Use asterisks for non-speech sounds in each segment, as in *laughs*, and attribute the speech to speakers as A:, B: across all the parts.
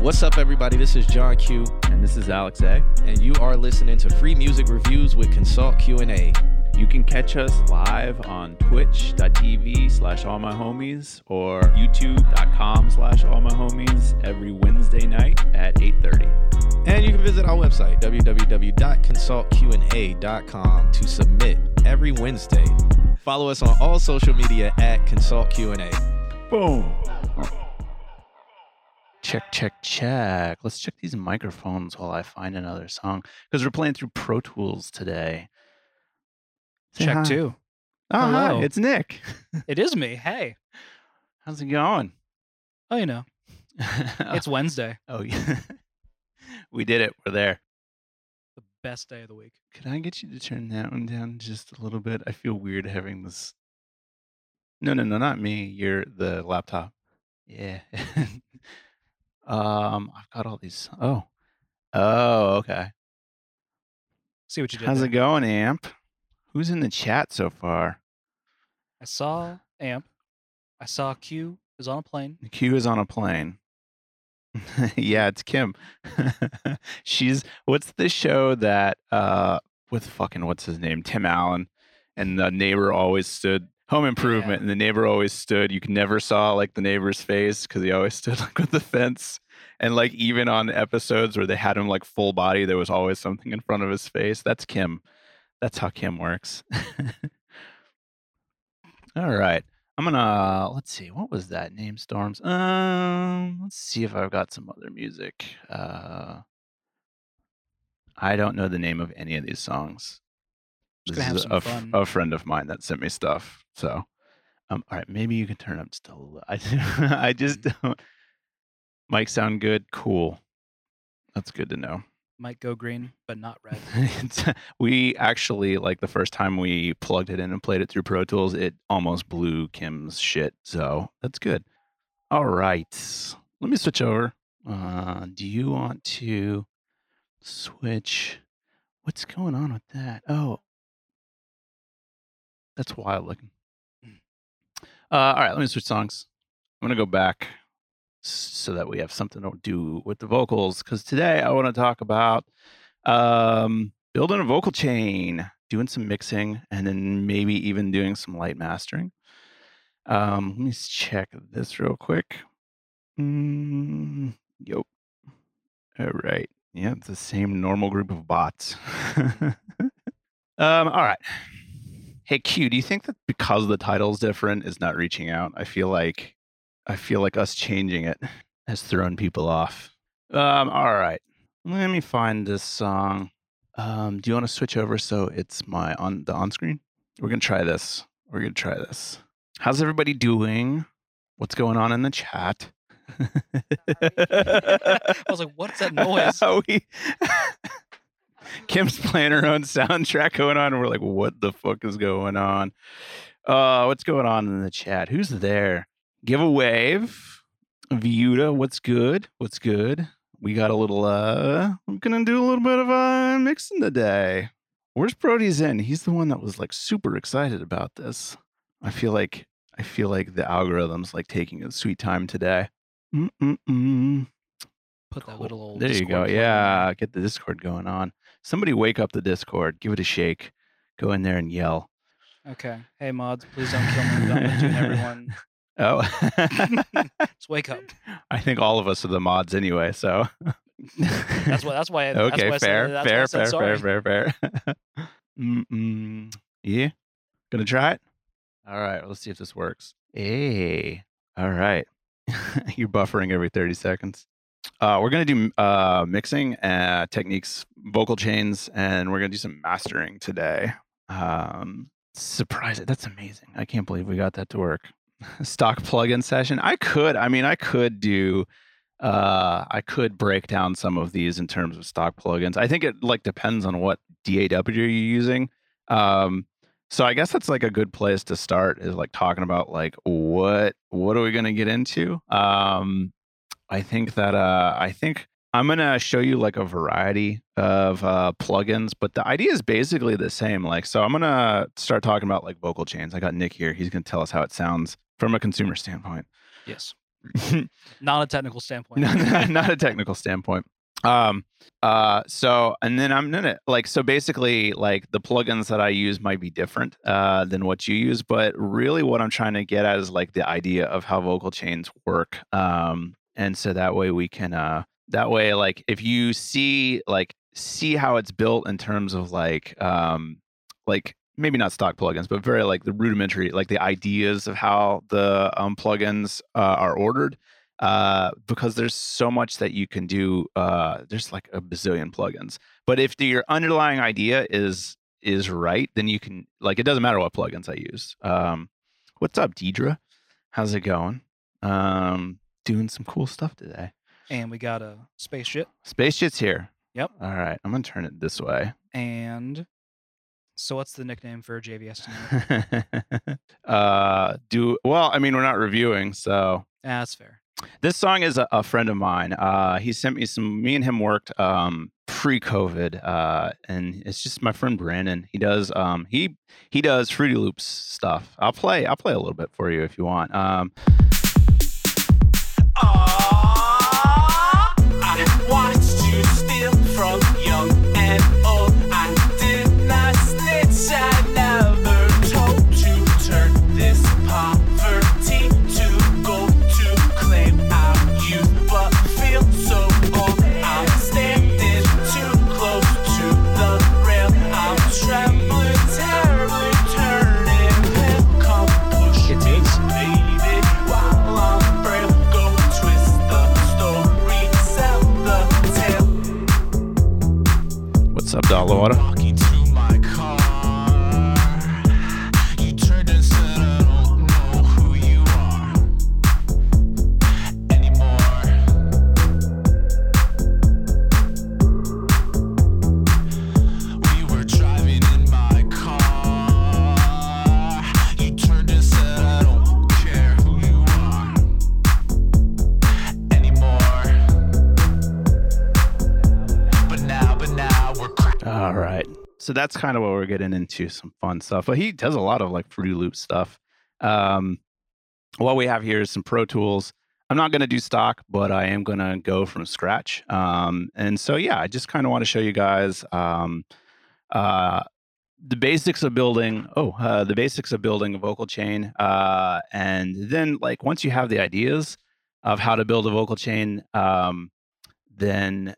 A: What's up, everybody? This is John Q,
B: And this is Alex A.
A: and you are listening to Free Music Reviews with Consult Q&A.
B: You can catch us live on twitch.tv slash all my homies or youtube.com slash all my homies every Wednesday night at 8.30.
A: And you can visit our website, www.consultqna.com, to submit every Wednesday. Follow us on all social media at Consult Q&A.
B: Boom. Check, check, check. Let's check these microphones while I find another song because we're playing through Pro Tools today. Say
C: Check
B: hi.
C: two.
B: Oh, hi. It's Nick.
C: It is me. Hey. *laughs*
B: How's it going?
C: Oh, you know, *laughs* it's Wednesday,
B: oh, yeah. *laughs* we did it. We're there.
C: the best day of the week.
B: Could I get you to turn that one down just a little bit? I feel weird having this. No, no, no, not me. You're the laptop. Yeah. Um, I've got all these. Oh, oh, okay.
C: See what you did.
B: How's
C: there.
B: it going, Amp? Who's in the chat so far?
C: I saw Amp. I saw Q is on a plane.
B: Q is on a plane. *laughs* yeah, it's Kim. *laughs* She's what's the show that uh with fucking what's his name? Tim Allen and the neighbor always stood home improvement
C: Yeah.
B: and the neighbor always stood. You never saw like the neighbor's face because he always *laughs* stood like with the fence. And like even on episodes where they had him like full body, there was always something in front of his face. That's Kim. That's how Kim works. *laughs* All right. I'm gonna let's see, what was that name storms? Um let's see if I've got some other music. Uh I don't know the name of any of these songs. This is a,
C: fun.
B: a friend of mine that sent me stuff. So um all right, maybe you can turn up just a little. I, *laughs* I just
C: Mm-hmm.
B: don't Mike sound good? Cool. That's good to know.
C: Might go green, but not *laughs* red.
B: We actually like the first time we plugged it in and played it through Pro Tools, it almost blew Kim's shit. So that's good. All right, let me switch over. Uh, do you want to switch? What's going on with that? Oh, that's wild looking. Uh, all right, let me switch songs. I'm gonna go back so that we have something to do with the vocals because today I want to talk about um, building a vocal chain, doing some mixing, and then maybe even doing some light mastering. Um, let me check this real quick. Mm, yep. All right. Yeah, it's the same normal group of bots. *laughs* um, all right. Hey Q, do you think that because the title's different is not reaching out? I feel like I feel like us changing it *sighs* has thrown people off. Um, all right. Let me find this song. Um, do you want to switch over so it's my on the on screen? We're gonna try this. We're gonna try this. How's everybody doing? What's going on in the chat?
C: I was like, what's that *laughs* noise?
B: we, Kim's playing her own soundtrack going on, and we're like, what the fuck is going on? Uh, what's going on in the chat? Who's there? Give a wave. Viuda, what's good? What's good? We got a little uh I'm gonna do a little bit of uh mixing today. Where's Brody's in? He's the one that was like super excited about this. I feel like I feel like the algorithm's like taking a sweet time today. Mm-mm-mm.
C: Put that little old.
B: There you go. Yeah, get the Discord going on. Somebody wake up the Discord. Give it a shake. Go in there and yell.
C: Okay. Hey mods, please don't kill me. I'm gonna everyone. *laughs*
B: Oh, *laughs*
C: Just wake up.
B: I think all of us are the mods anyway. So
C: That's why. That's why. *laughs* That's
B: okay,
C: why I said-
B: fair,
C: I
B: fair, fair, fair, fair, fair, Mm-mm. Yeah, gonna try it. All right, let's see if this works. Hey, all right. You're buffering every 30 seconds. Uh, we're gonna do uh, mixing uh, techniques, vocal chains, and we're gonna do some mastering today. Um, surprise! That's amazing. I can't believe we got that to work. *laughs* Stock plugin session. I could. I mean, I could do uh i could break down some of these in terms of stock plugins i think it like depends on what daw you're using um so i guess that's like a good place to start is like talking about like what what are we going to get into um i think that uh i think i'm going to show you like a variety of uh plugins but the idea is basically the same like so i'm going to start talking about like vocal chains i got nick here he's going to tell us how it sounds from a consumer standpoint
C: Yes. *laughs* Not a technical standpoint.
B: not, not a technical standpoint. Um, uh, so and then I'm gonna like so basically like the plugins that I use might be different uh than what you use, but really what I'm trying to get at is like the idea of how vocal chains work. Um, and so that way we can uh that way like if you see like see how it's built in terms of like um like maybe not stock plugins but very like the rudimentary like the ideas of how the um plugins uh, are ordered uh because there's so much that you can do uh there's like a bazillion plugins. But if the, your underlying idea is is right then you can like it doesn't matter what plugins i use. Um what's up deidre? How's it going? Um doing some cool stuff today
C: and we got a spaceship
B: Spaceship's here.
C: Yep.
B: All right. I'm going to turn it this way.
C: and so what's the nickname for JVS tonight? *laughs*
B: uh, do well. I mean, we're not reviewing. So
C: Ah, That's fair.
B: this song is a, a friend of mine. Uh, he sent me some, me and him worked um, pre COVID. Uh, and it's just my friend Brandon. He does, um, he, he does Fruity Loops stuff. I'll play, I'll play a little bit for you if you want. Um,
D: I watched you
B: up, All right. So that's kind of what we're getting into some fun stuff. But he does a lot of like Fruity Loop stuff. Um, what we have here is some Pro Tools. I'm not going to do stock, but I am going to go from scratch. Um, and so, yeah, I just kind of want to show you guys um, uh, the basics of building. Oh, uh, the basics of building a vocal chain. Uh, and then, like, once you have the ideas of how to build a vocal chain, um, then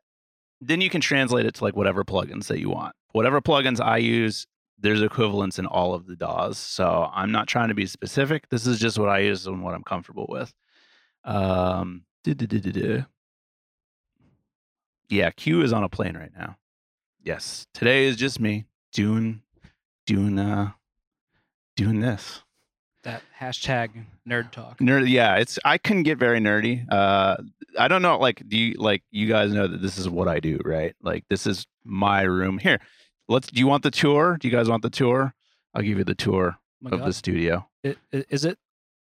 B: then you can translate it to like whatever plugins that you want. Whatever plugins I use, there's equivalents in all of the DAWs. So I'm not trying to be specific. This is just what I use and what I'm comfortable with. Um, yeah, Q is on a plane right now. Yes, today is just me doing, doing, uh, doing this.
C: That hashtag nerd talk.
B: Nerd, yeah, it's I can get very nerdy. Uh, I don't know, like, do you like you guys know that this is what I do, right? Like, this is my room. Here, let's. Do you want the tour? Do you guys want the tour? I'll give you the tour
C: Oh
B: of
C: God.
B: the studio.
C: I- i- is it?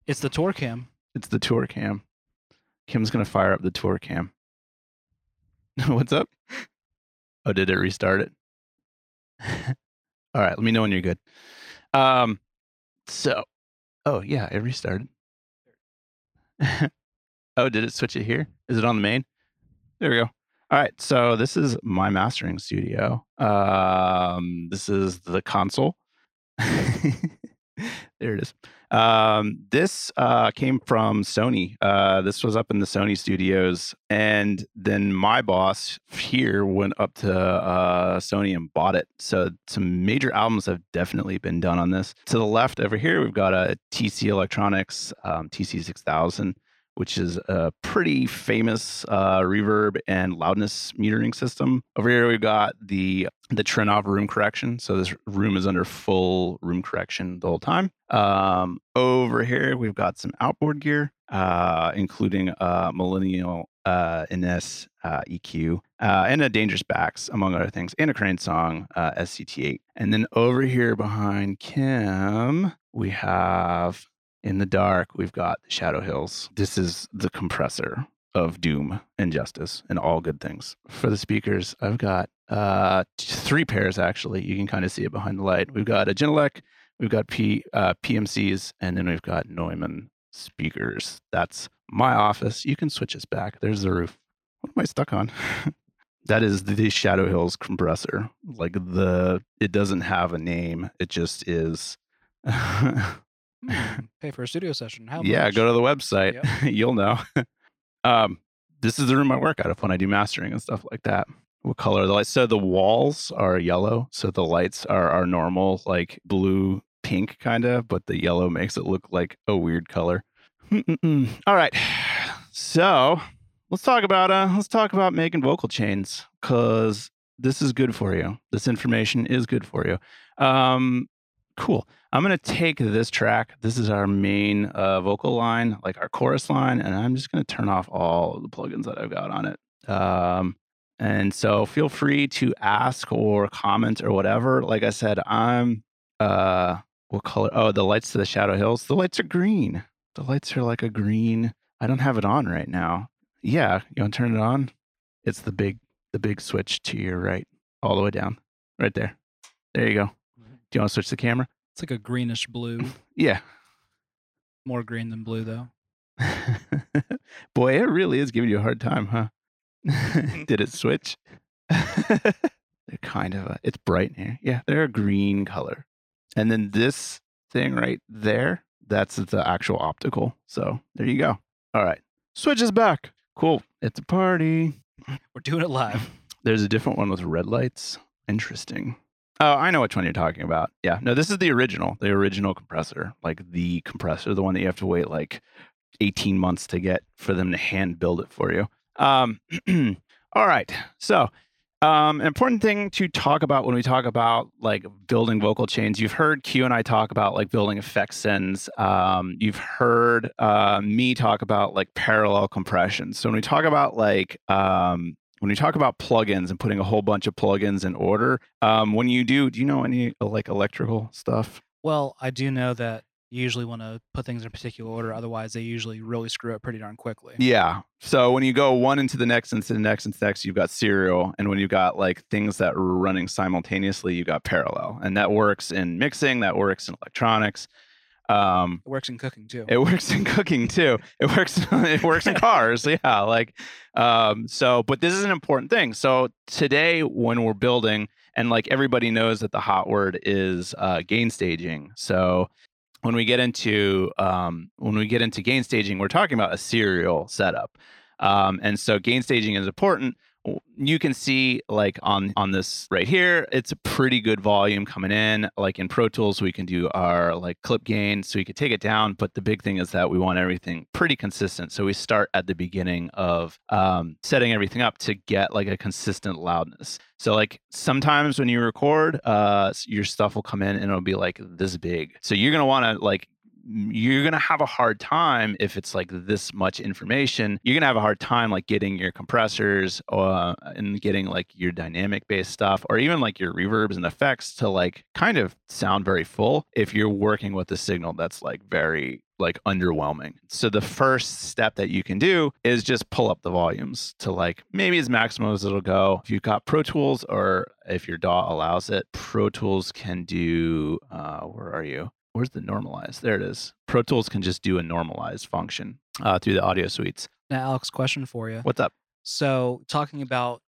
C: It's the tour cam.
B: It's the tour cam. Kim's gonna fire up the tour cam. *laughs* What's up? Oh, did it restart it? *laughs* All right, let me know when you're good. Um, so, oh yeah, it restarted. *laughs* oh, did it switch it here? Is it on the main? There we go. All right, so this is my mastering studio. Um, this is the console. *laughs* there it is. Um, this uh, came from Sony. Uh, this was up in the Sony studios, and then my boss here went up to uh, Sony and bought it. So some major albums have definitely been done on this. To the left over here, we've got a TC Electronics um, TC6000, which is a pretty famous uh, reverb and loudness metering system. Over here, we've got the the Trinnov room correction. So this room is under full room correction the whole time. Um, over here, we've got some outboard gear, uh, including a Millennia uh, NS uh, EQ uh, and a Dangerous BAX, among other things, and a Crane Song uh, SCT8. And then over here behind Kim, we have in the dark, we've got Shadow Hills. This is the compressor of doom and justice and all good things. For the speakers, I've got uh, three pairs actually. You can kind of see it behind the light. We've got a Genelec, we've got P uh, PMCs, and then we've got Neumann speakers. That's my office. You can switch us back. There's the roof. What am I stuck on? *laughs* that is the Shadow Hills compressor. Like the, it doesn't have a name. It just is. *laughs*
C: Hmm, *laughs* pay for a studio session. How
B: yeah,
C: much?
B: go to the website. *laughs* You'll know. *laughs* um, this is the room I work out of when I do mastering and stuff like that. What color are the lights? So the walls are yellow. So the lights are our normal, like blue, pink kind of, but the yellow makes it look like a weird color. Mm-mm-mm. All right. *sighs* So let's talk about uh let's talk about making vocal chains because this is good for you. This information is good for you. Um, cool. I'm gonna take this track. This is our main uh, vocal line, like our chorus line, and I'm just gonna turn off all the plugins that I've got on it. Um, and so feel free to ask or comment or whatever. Like I said, I'm uh what color? Oh, the lights to the Shadow Hills. The lights are green. The lights are like a green. I don't have it on right now. Yeah, you want to turn it on? It's the big the big switch to your right, all the way down. Right there. There you go. Do you want to switch the camera?
C: It's like a greenish blue. *laughs*
B: Yeah.
C: More green than blue, though. *laughs*
B: Boy, it really is giving you a hard time, huh? *laughs* Did it switch? they're kind of a, it's bright in here. Yeah, they're a green color. And then this thing right there, that's the actual optical. So there you go. All right. Switches back. Cool. It's a party.
C: We're doing it live.
B: There's a different one with red lights. Interesting. Oh, I know which one you're talking about. Yeah. No, this is the original, the original compressor, like the compressor, the one that you have to wait like 18 months to get for them to hand build it for you. Um, *clears throat* all right. So, um, important thing to talk about when we talk about like building vocal chains. You've heard Q and I talk about like building effect sends. Um, you've heard uh, me talk about like parallel compression. So when we talk about like um, when you talk about plugins and putting a whole bunch of plugins in order, um, when you do, do you know any uh, like electrical stuff?
C: Well, I do know that you usually want to put things in a particular order. Otherwise, they usually really screw up pretty darn quickly.
B: Yeah. So when you go one into the next, into the next, into the next, you've got serial. And when you've got like things that are running simultaneously, you've got parallel. And that works in mixing, that works in electronics. Um,
C: It works in cooking too.
B: it works in cooking too. It works *laughs* it works in cars. *laughs* Yeah. Like um, so, but this is an important thing. So today when we're building, and like everybody knows that the hot word is uh, gain staging. So when we get into um, when we get into gain staging, we're talking about a serial setup. Um, and so gain staging is important. You can see like on on this right here, it's a pretty good volume coming in. Like in Pro Tools, we can do our like clip gain, so we could take it down. But the big thing is that we want everything pretty consistent. So we start at the beginning of um, setting everything up to get like a consistent loudness. So like sometimes when you record, uh, your stuff will come in and it'll be like this big. So you're gonna want to like you're gonna have a hard time if it's like this much information. You're gonna have a hard time like getting your compressors uh, and getting like your dynamic based stuff or even like your reverbs and effects to like kind of sound very full if you're working with a signal that's like very like underwhelming. So the first step that you can do is just pull up the volumes to like maybe as maximum as it'll go. If you've got Pro Tools or if your DAW allows it, Pro Tools can do uh where are you? Where's the normalize? There it is. Pro Tools can just do a normalized function uh, through the audio suites.
C: Now, Alex, question for you.
B: What's up?
C: So, talking about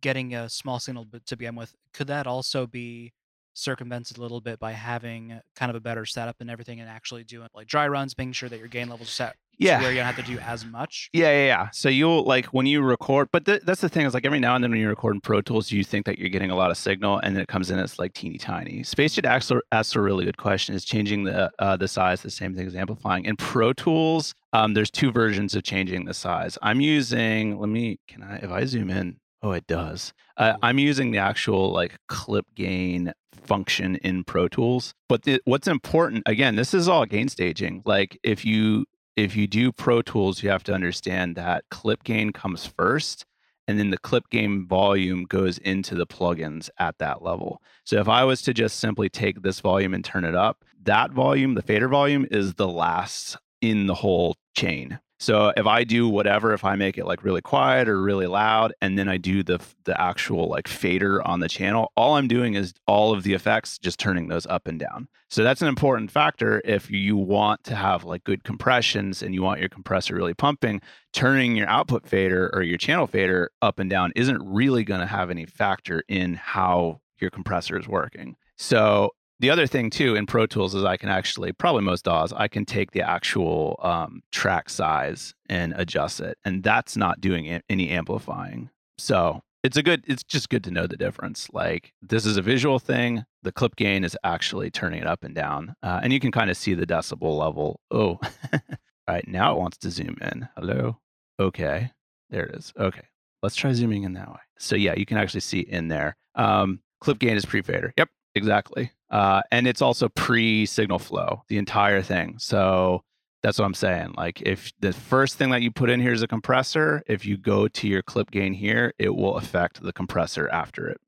C: getting a small signal to begin with, could that also be circumvented a little bit by having kind of a better setup and everything and actually doing like dry runs, making sure that your gain levels are set
B: Yeah.
C: where you don't have to do as much?
B: Yeah, yeah, yeah. So you'll like when you record, but th- that's the thing is like every now and then when you record in Pro Tools, you think that you're getting a lot of signal, and then it comes in as like teeny tiny. Space Jet asks, a- asks a really good question: Is changing the uh, the size the same thing as amplifying? In Pro Tools, um, there's two versions of changing the size. I'm using. Let me. Can I? If I zoom in, oh, it does. Uh, I'm using the actual like clip gain function in Pro Tools. But the, what's important again, this is all gain staging. Like if you if you do Pro Tools, you have to understand that clip gain comes first, and then the clip gain volume goes into the plugins at that level. So if I was to just simply take this volume and turn it up, that volume, the fader volume, is the last in the whole chain. So if I do whatever, if I make it like really quiet or really loud, and then I do the the actual like fader on the channel, all I'm doing is all of the effects, just turning those up and down. So that's an important factor if you want to have like good compressions and you want your compressor really pumping. Turning your output fader or your channel fader up and down isn't really going to have any factor in how your compressor is working. So the other thing too in Pro Tools is I can actually probably most DAWs I can take the actual um, track size and adjust it, and that's not doing any amplifying. So it's a good. It's just good to know the difference. Like this is a visual thing. The clip gain is actually turning it up and down, uh, and you can kind of see the decibel level. Oh, *laughs* all right. Now it wants to zoom in. Hello. Okay, there it is. Okay, let's try zooming in that way. So yeah, you can actually see in there. Um, clip gain is pre-fader. Yep, exactly. Uh, and it's also pre-signal flow, the entire thing. So that's what I'm saying. Like if the first thing that you put in here is a compressor, if you go to your clip gain here, it will affect the compressor after it.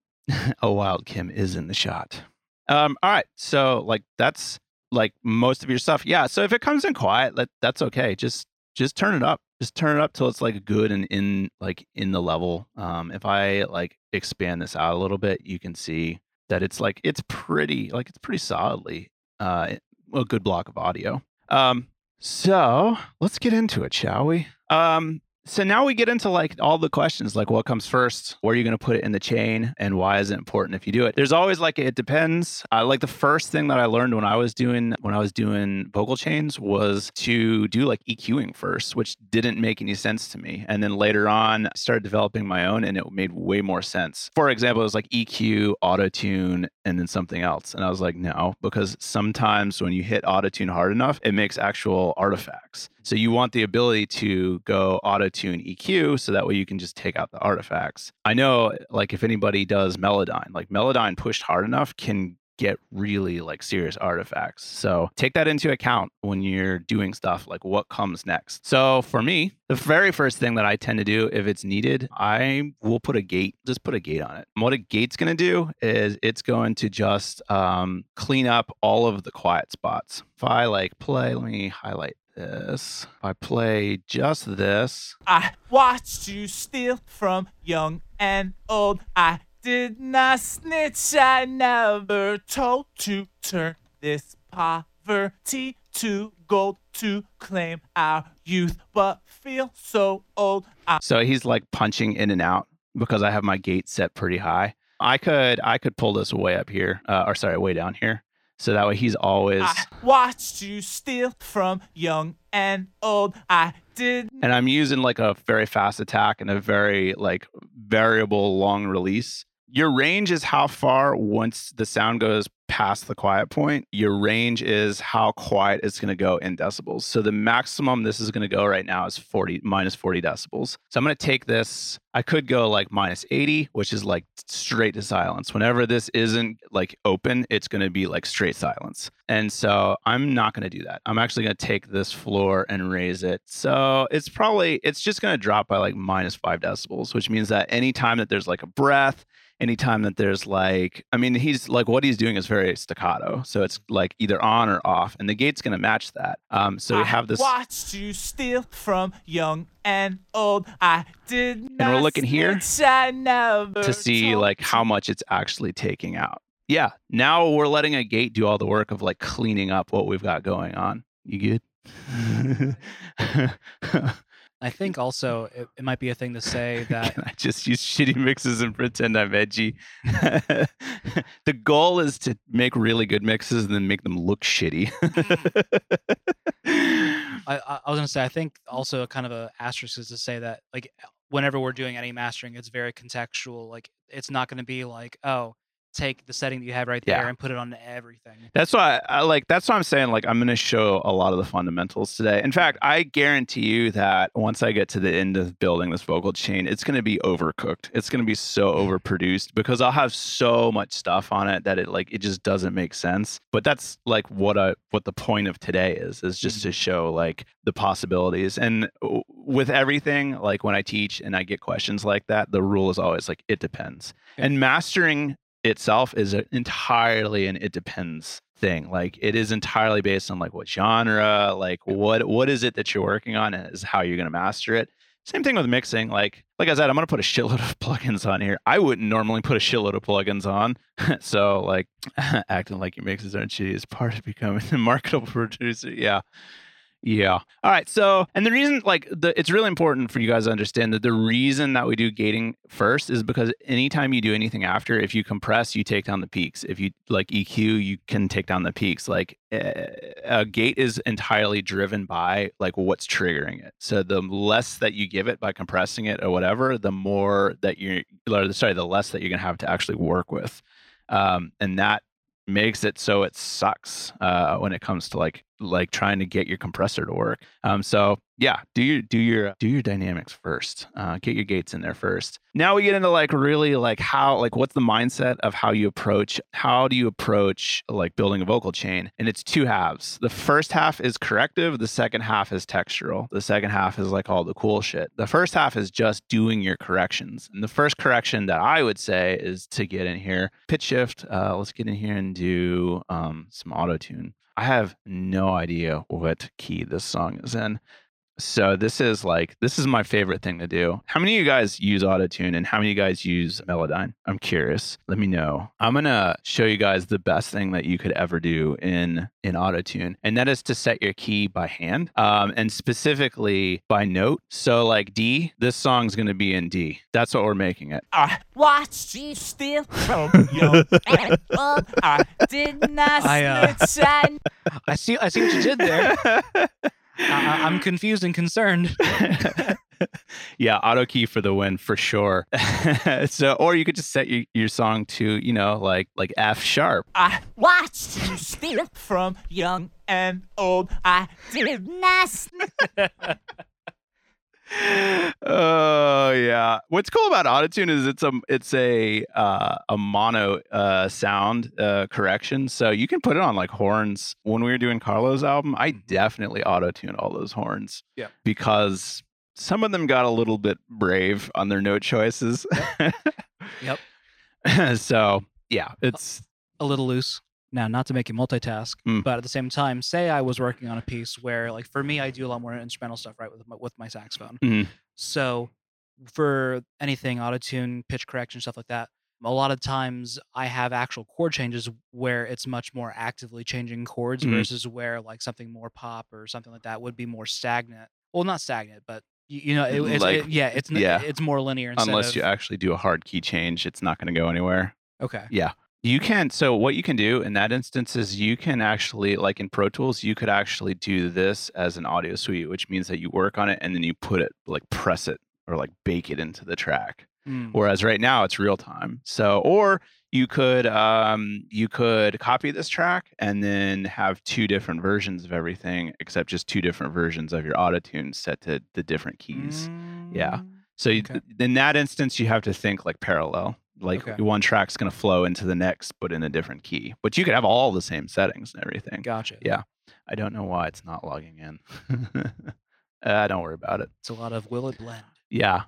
B: *laughs* oh, Wild Kim is in the shot. Um, all right. So like that's like most of your stuff. Yeah. So if it comes in quiet, that that's okay. Just just turn it up. Just turn it up till it's like good and in like in the level. Um, if I like expand this out a little bit, you can see that it's like it's pretty like it's pretty solidly uh a good block of audio. Um so let's get into it, shall we? Um so now we get into like all the questions like what comes first? Where are you going to put it in the chain? And why is it important if you do it? There's always like it depends. Uh, like the first thing that i learned when i was doing when i was doing vocal chains was to do like eqing first which didn't make any sense to me. And then later on I started developing my own and it made way more sense. For example it was like eq auto tune and then something else and i was like no because sometimes when you hit auto tune hard enough it makes actual artifacts so you want the ability to go auto tune EQ so that way you can just take out the artifacts. I know like if anybody does Melodyne, like Melodyne pushed hard enough can get really like serious artifacts. So take that into account when you're doing stuff like what comes next. So for me, the very first thing that I tend to do if it's needed, I will put a gate, just put a gate on it. And what a gate's going to do is it's going to just um, clean up all of the quiet spots. If I like play, let me highlight this. If I play just this,
D: I watched you steal from young and old. I did not snitch. I never told to turn this poverty to gold to claim our youth, but feel so old. I
B: so he's like punching in and out because I have my gate set pretty high. I could I could pull this way up here, uh, or sorry, way down here. So that way he's always
D: I watched you steal from young and old. I did
B: and I'm using like a very fast attack and a very like variable long release. Your range is how far once the sound goes past the quiet point. Your range is how quiet it's going to go in decibels. So the maximum this is going to go right now is 40 minus 40 decibels. So I'm going to take this. I could go like minus 80, which is like straight to silence. Whenever this isn't like open, it's going to be like straight silence. And so I'm not going to do that. I'm actually going to take this floor and raise it. So it's probably it's just going to drop by like minus 5 decibels, which means that anytime that there's like a breath anytime that there's like i mean he's like what he's doing is very staccato so it's like either on or off and the gate's going to match that um so we have this
D: watched you steal from young and old. I did
B: and
D: we're
B: looking here to see like how much it's actually taking out. Yeah now we're letting a gate do all the work of like cleaning up what we've got going on. You good *laughs*
C: I think also it, it might be a thing to say *laughs* that
B: I just use shitty mixes and pretend I'm edgy? *laughs* the goal is to make really good mixes and then make them look shitty. Mm. *laughs*
C: I, I I was gonna say I think also kind of a asterisk is to say that like whenever we're doing any mastering, it's very contextual. Like it's not gonna be like oh take the setting that you have right there
B: Yeah.
C: and put it on everything.
B: That's why I like that's why I'm saying like I'm gonna show a lot of the fundamentals today. In fact, I guarantee you that once I get to the end of building this vocal chain, it's gonna be overcooked. It's gonna be so mm-hmm. overproduced because I'll have so much stuff on it that it like it just doesn't make sense. But that's like what I what the point of today is, is just mm-hmm. to show like the possibilities. And with everything, like when I teach and I get questions like that, the rule is always like it depends.
C: Yeah.
B: And mastering itself is a- entirely an it depends thing. Like it is entirely based on like what genre, like what what is it that you're working on, and is how you're going to master it. Same thing with mixing. Like like I said, I'm going to put a shitload of *laughs* plugins on here. I wouldn't normally put a shitload of plugins on. *laughs* so like *laughs* acting like your mixes aren't shitty is part of becoming a marketable producer. Yeah. Yeah. All right. So, and the reason, like, the it's really important for you guys to understand that the reason that we do gating first is because anytime you do anything after, if you compress, you take down the peaks. If you like EQ, you can take down the peaks. Like, a gate is entirely driven by like what's triggering it. So the less that you give it by compressing it or whatever, the more that you're, or sorry, the less that you're gonna have to actually work with. Um, and that makes it so it sucks uh, when it comes to like like trying to get your compressor to work. Um, so yeah, do your do your do your dynamics first. Uh, get your gates in there first. Now we get into like really like how like what's the mindset of how you approach how do you approach like building a vocal chain? And it's two halves. The first half is corrective. The second half is textural. The second half is like all the cool shit. The first half is just doing your corrections. And the first correction that I would say is to get in here pitch shift. Uh, let's get in here and do um, some auto tune. I have no idea what key this song is in. So this is like this is my favorite thing to do. How many of you guys use Autotune and how many of you guys use Melodyne? I'm curious. Let me know. I'm gonna show you guys the best thing that you could ever do in in Autotune, and that is to set your key by hand, um, and specifically by note. So like D, this song's gonna be in D. That's what we're making it.
D: I watched you steal from your *laughs* apple. I did not
C: I, uh.
D: I *laughs*
C: I see. I see what you did there. *laughs* I, I'm confused and concerned. *laughs*
B: yeah, auto key for the win for sure. *laughs* so, or you could just set your, your song to, you know, like like F sharp.
D: I watched you steal from young and old. I did not snitch. *laughs*
B: oh yeah. What's cool about autotune is it's a it's a uh, a mono uh, sound uh, correction, so you can put it on like horns. When we were doing Carlo's album, I definitely auto-tuned all those horns.
C: Yeah.
B: because some of them got a little bit brave on their note choices.
C: Yep. *laughs*
B: so yeah, it's
C: a little loose. Now, not to make you multitask,
B: Mm.
C: but at the same time, say I was working on a piece where, like, for me, I do a lot more instrumental stuff, right, with my, with my saxophone.
B: Mhm.
C: So, for anything autotune, pitch correction, stuff like that, a lot of times I have actual chord changes where it's much more actively changing chords
B: Mhm.
C: versus where like something more pop or something like that would be more stagnant. Well, not stagnant, but you, you know, it, it's
B: Like,
C: it- yeah, it's
B: yeah.
C: it's more linear.
B: Unless
C: of,
B: you actually do a hard key change, it's not going to go anywhere.
C: okay,
B: Yeah. You can. So, what you can do in that instance is you can actually, like in Pro Tools, you could actually do this as an audio suite, which means that you work on it and then you put it, like press it or like bake it into the track.
C: Mm,
B: Whereas right now it's real time. So, or you could um, you could copy this track and then have two different versions of everything, except just two different versions of your auto tune set to the different keys. yeah.
C: mm,
B: So you, in that instance, you have to think like parallel. Like
C: Okay.
B: one track's going to flow into the next, but in a different key. But you could have all the same settings and everything.
C: Gotcha.
B: Yeah. I don't know why it's not logging in. *laughs* uh, don't worry about it.
C: It's a lot of will it blend.
B: Yeah.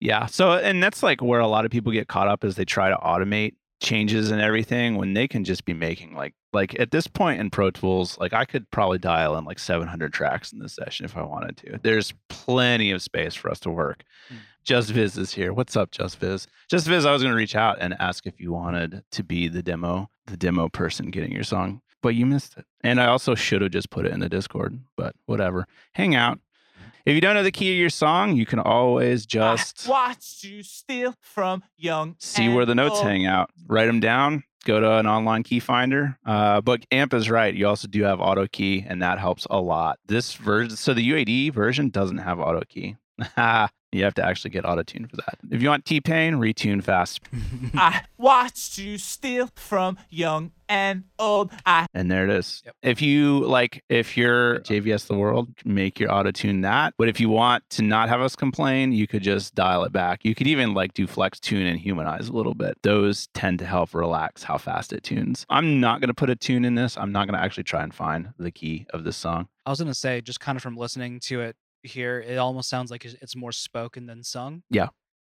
B: Yeah. So, and that's like where a lot of people get caught up is they try to automate changes and everything when they can just be making like, like at this point in Pro Tools, like I could probably dial in like 700 tracks in this session if I wanted to. There's plenty of space for us to work.
C: Hmm.
B: Just Viz is here. What's up, Just Viz? Just Viz, I was going to reach out and ask if you wanted to be the demo, the demo person getting your song, but you missed it. And I also should have just put it in the Discord, but whatever. Hang out. If you don't know the key of your song, you can always just
D: I watched you steal from young.
B: see where the notes
D: old.
B: hang out. Write them down. Go to an online key finder. Uh, but AMP is right. You also do have auto key, and that helps a lot. This version, so the UAD version doesn't have auto key. *laughs* you have to actually get auto tune for that. If you want T Pain, retune fast. *laughs*
D: I watched you steal from young and old. I
B: And there it is.
C: Yep.
B: If you like, if you're JVS the world, make your auto tune that. But if you want to not have us complain, you could just dial it back. You could even like do flex tune and humanize a little bit. Those tend to help relax how fast it tunes. I'm not going to put a tune in this. I'm not going to actually try and find the key of this song.
C: I was gonna say, just kind of from listening to it here, it almost sounds like it's- it's more spoken than sung.
B: Yeah.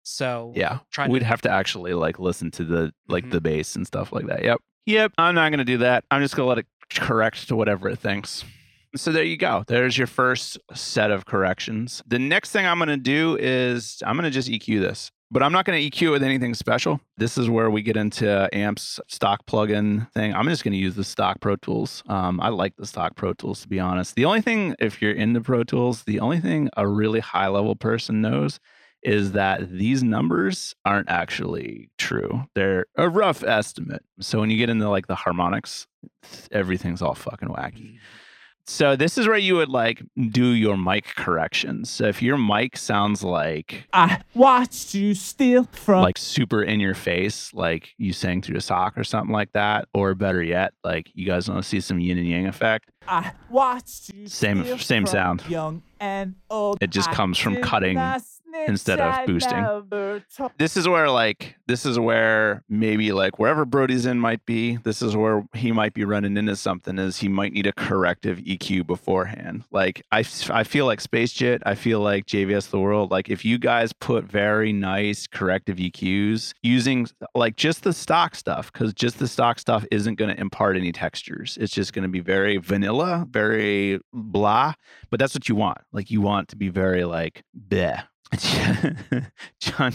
C: So
B: Yeah.
C: trying
B: We'd
C: to
B: have to actually like listen to the like
C: Mhm.
B: the bass and stuff like that. Yep. Yep, I'm not going to do that. I'm just going to let it correct to whatever it thinks. So there you go. There's your first set of corrections. The next thing I'm going to do is I'm going to just EQ this. But I'm not going to EQ it with anything special. This is where we get into amps stock plugin thing. I'm just going to use the stock Pro Tools. Um, I like the stock Pro Tools to be honest. The only thing, if you're into Pro Tools, the only thing a really high level person knows is that these numbers aren't actually true. They're a rough estimate. So when you get into like the harmonics, everything's all fucking wacky. So this is where you would like do your mic corrections. So if your mic sounds like
D: I watched you steal from
B: like super in your face, like you sang through a sock or something like that, or better yet, like you guys want to see some yin and yang effect,
D: I watched you
B: Same-
D: steal
B: same
D: from
B: sound.
D: Young and old.
B: It just
D: I
B: comes from cutting instead of boosting. this is where like this is where maybe like wherever Brody's in might be, this is where he might be running into something is he might need a corrective EQ beforehand. Like I I feel like Space Jit, I feel like JVS the World. Like if you guys put very nice corrective EQs using like just the stock stuff, because just the stock stuff isn't going to impart any textures. It's just going to be very vanilla, very blah. But that's what you want. Like you want to be very like bleh. *laughs* John,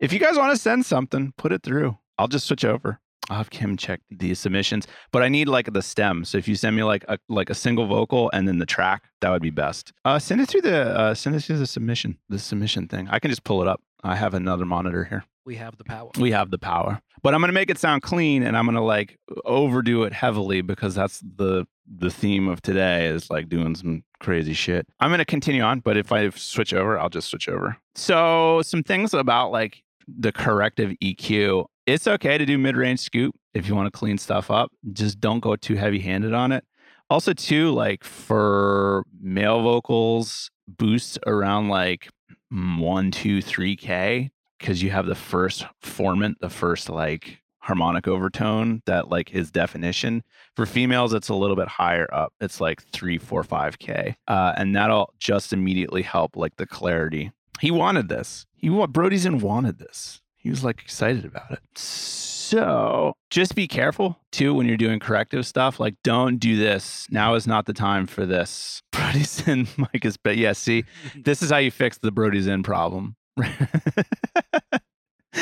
B: if you guys want to send something, put it through. I'll just switch over. I'll have Kim check the submissions, but I need like the stem. So if you send me like a like a single vocal and then the track, that would be best. Uh, send it through the uh, send it through the submission, the submission thing. I can just pull it up. I have another monitor here.
C: We have the power.
B: We have the power, but I'm gonna make it sound clean, and I'm gonna like overdo it heavily because that's the the theme of today is like doing some crazy shit. I'm gonna continue on, but if I switch over, I'll just switch over. So some things about like the corrective EQ. It's okay to do mid range scoop if you want to clean stuff up. Just don't go too heavy handed on it. Also, too, like for male vocals, boosts around like one, two, three K because you have the first formant, the first like harmonic overtone that like is definition. For females, it's a little bit higher up. It's like three, four, five K. Uh, and that'll just immediately help like the clarity. He wanted this. He wa- Brody's in wanted this. He was like excited about it. So just be careful too when you're doing corrective stuff. Like, don't do this. Now is not the time for this. *laughs* Brody's in Mike is but yeah, see, *laughs* this is how you fix the Brody's in problem. *laughs*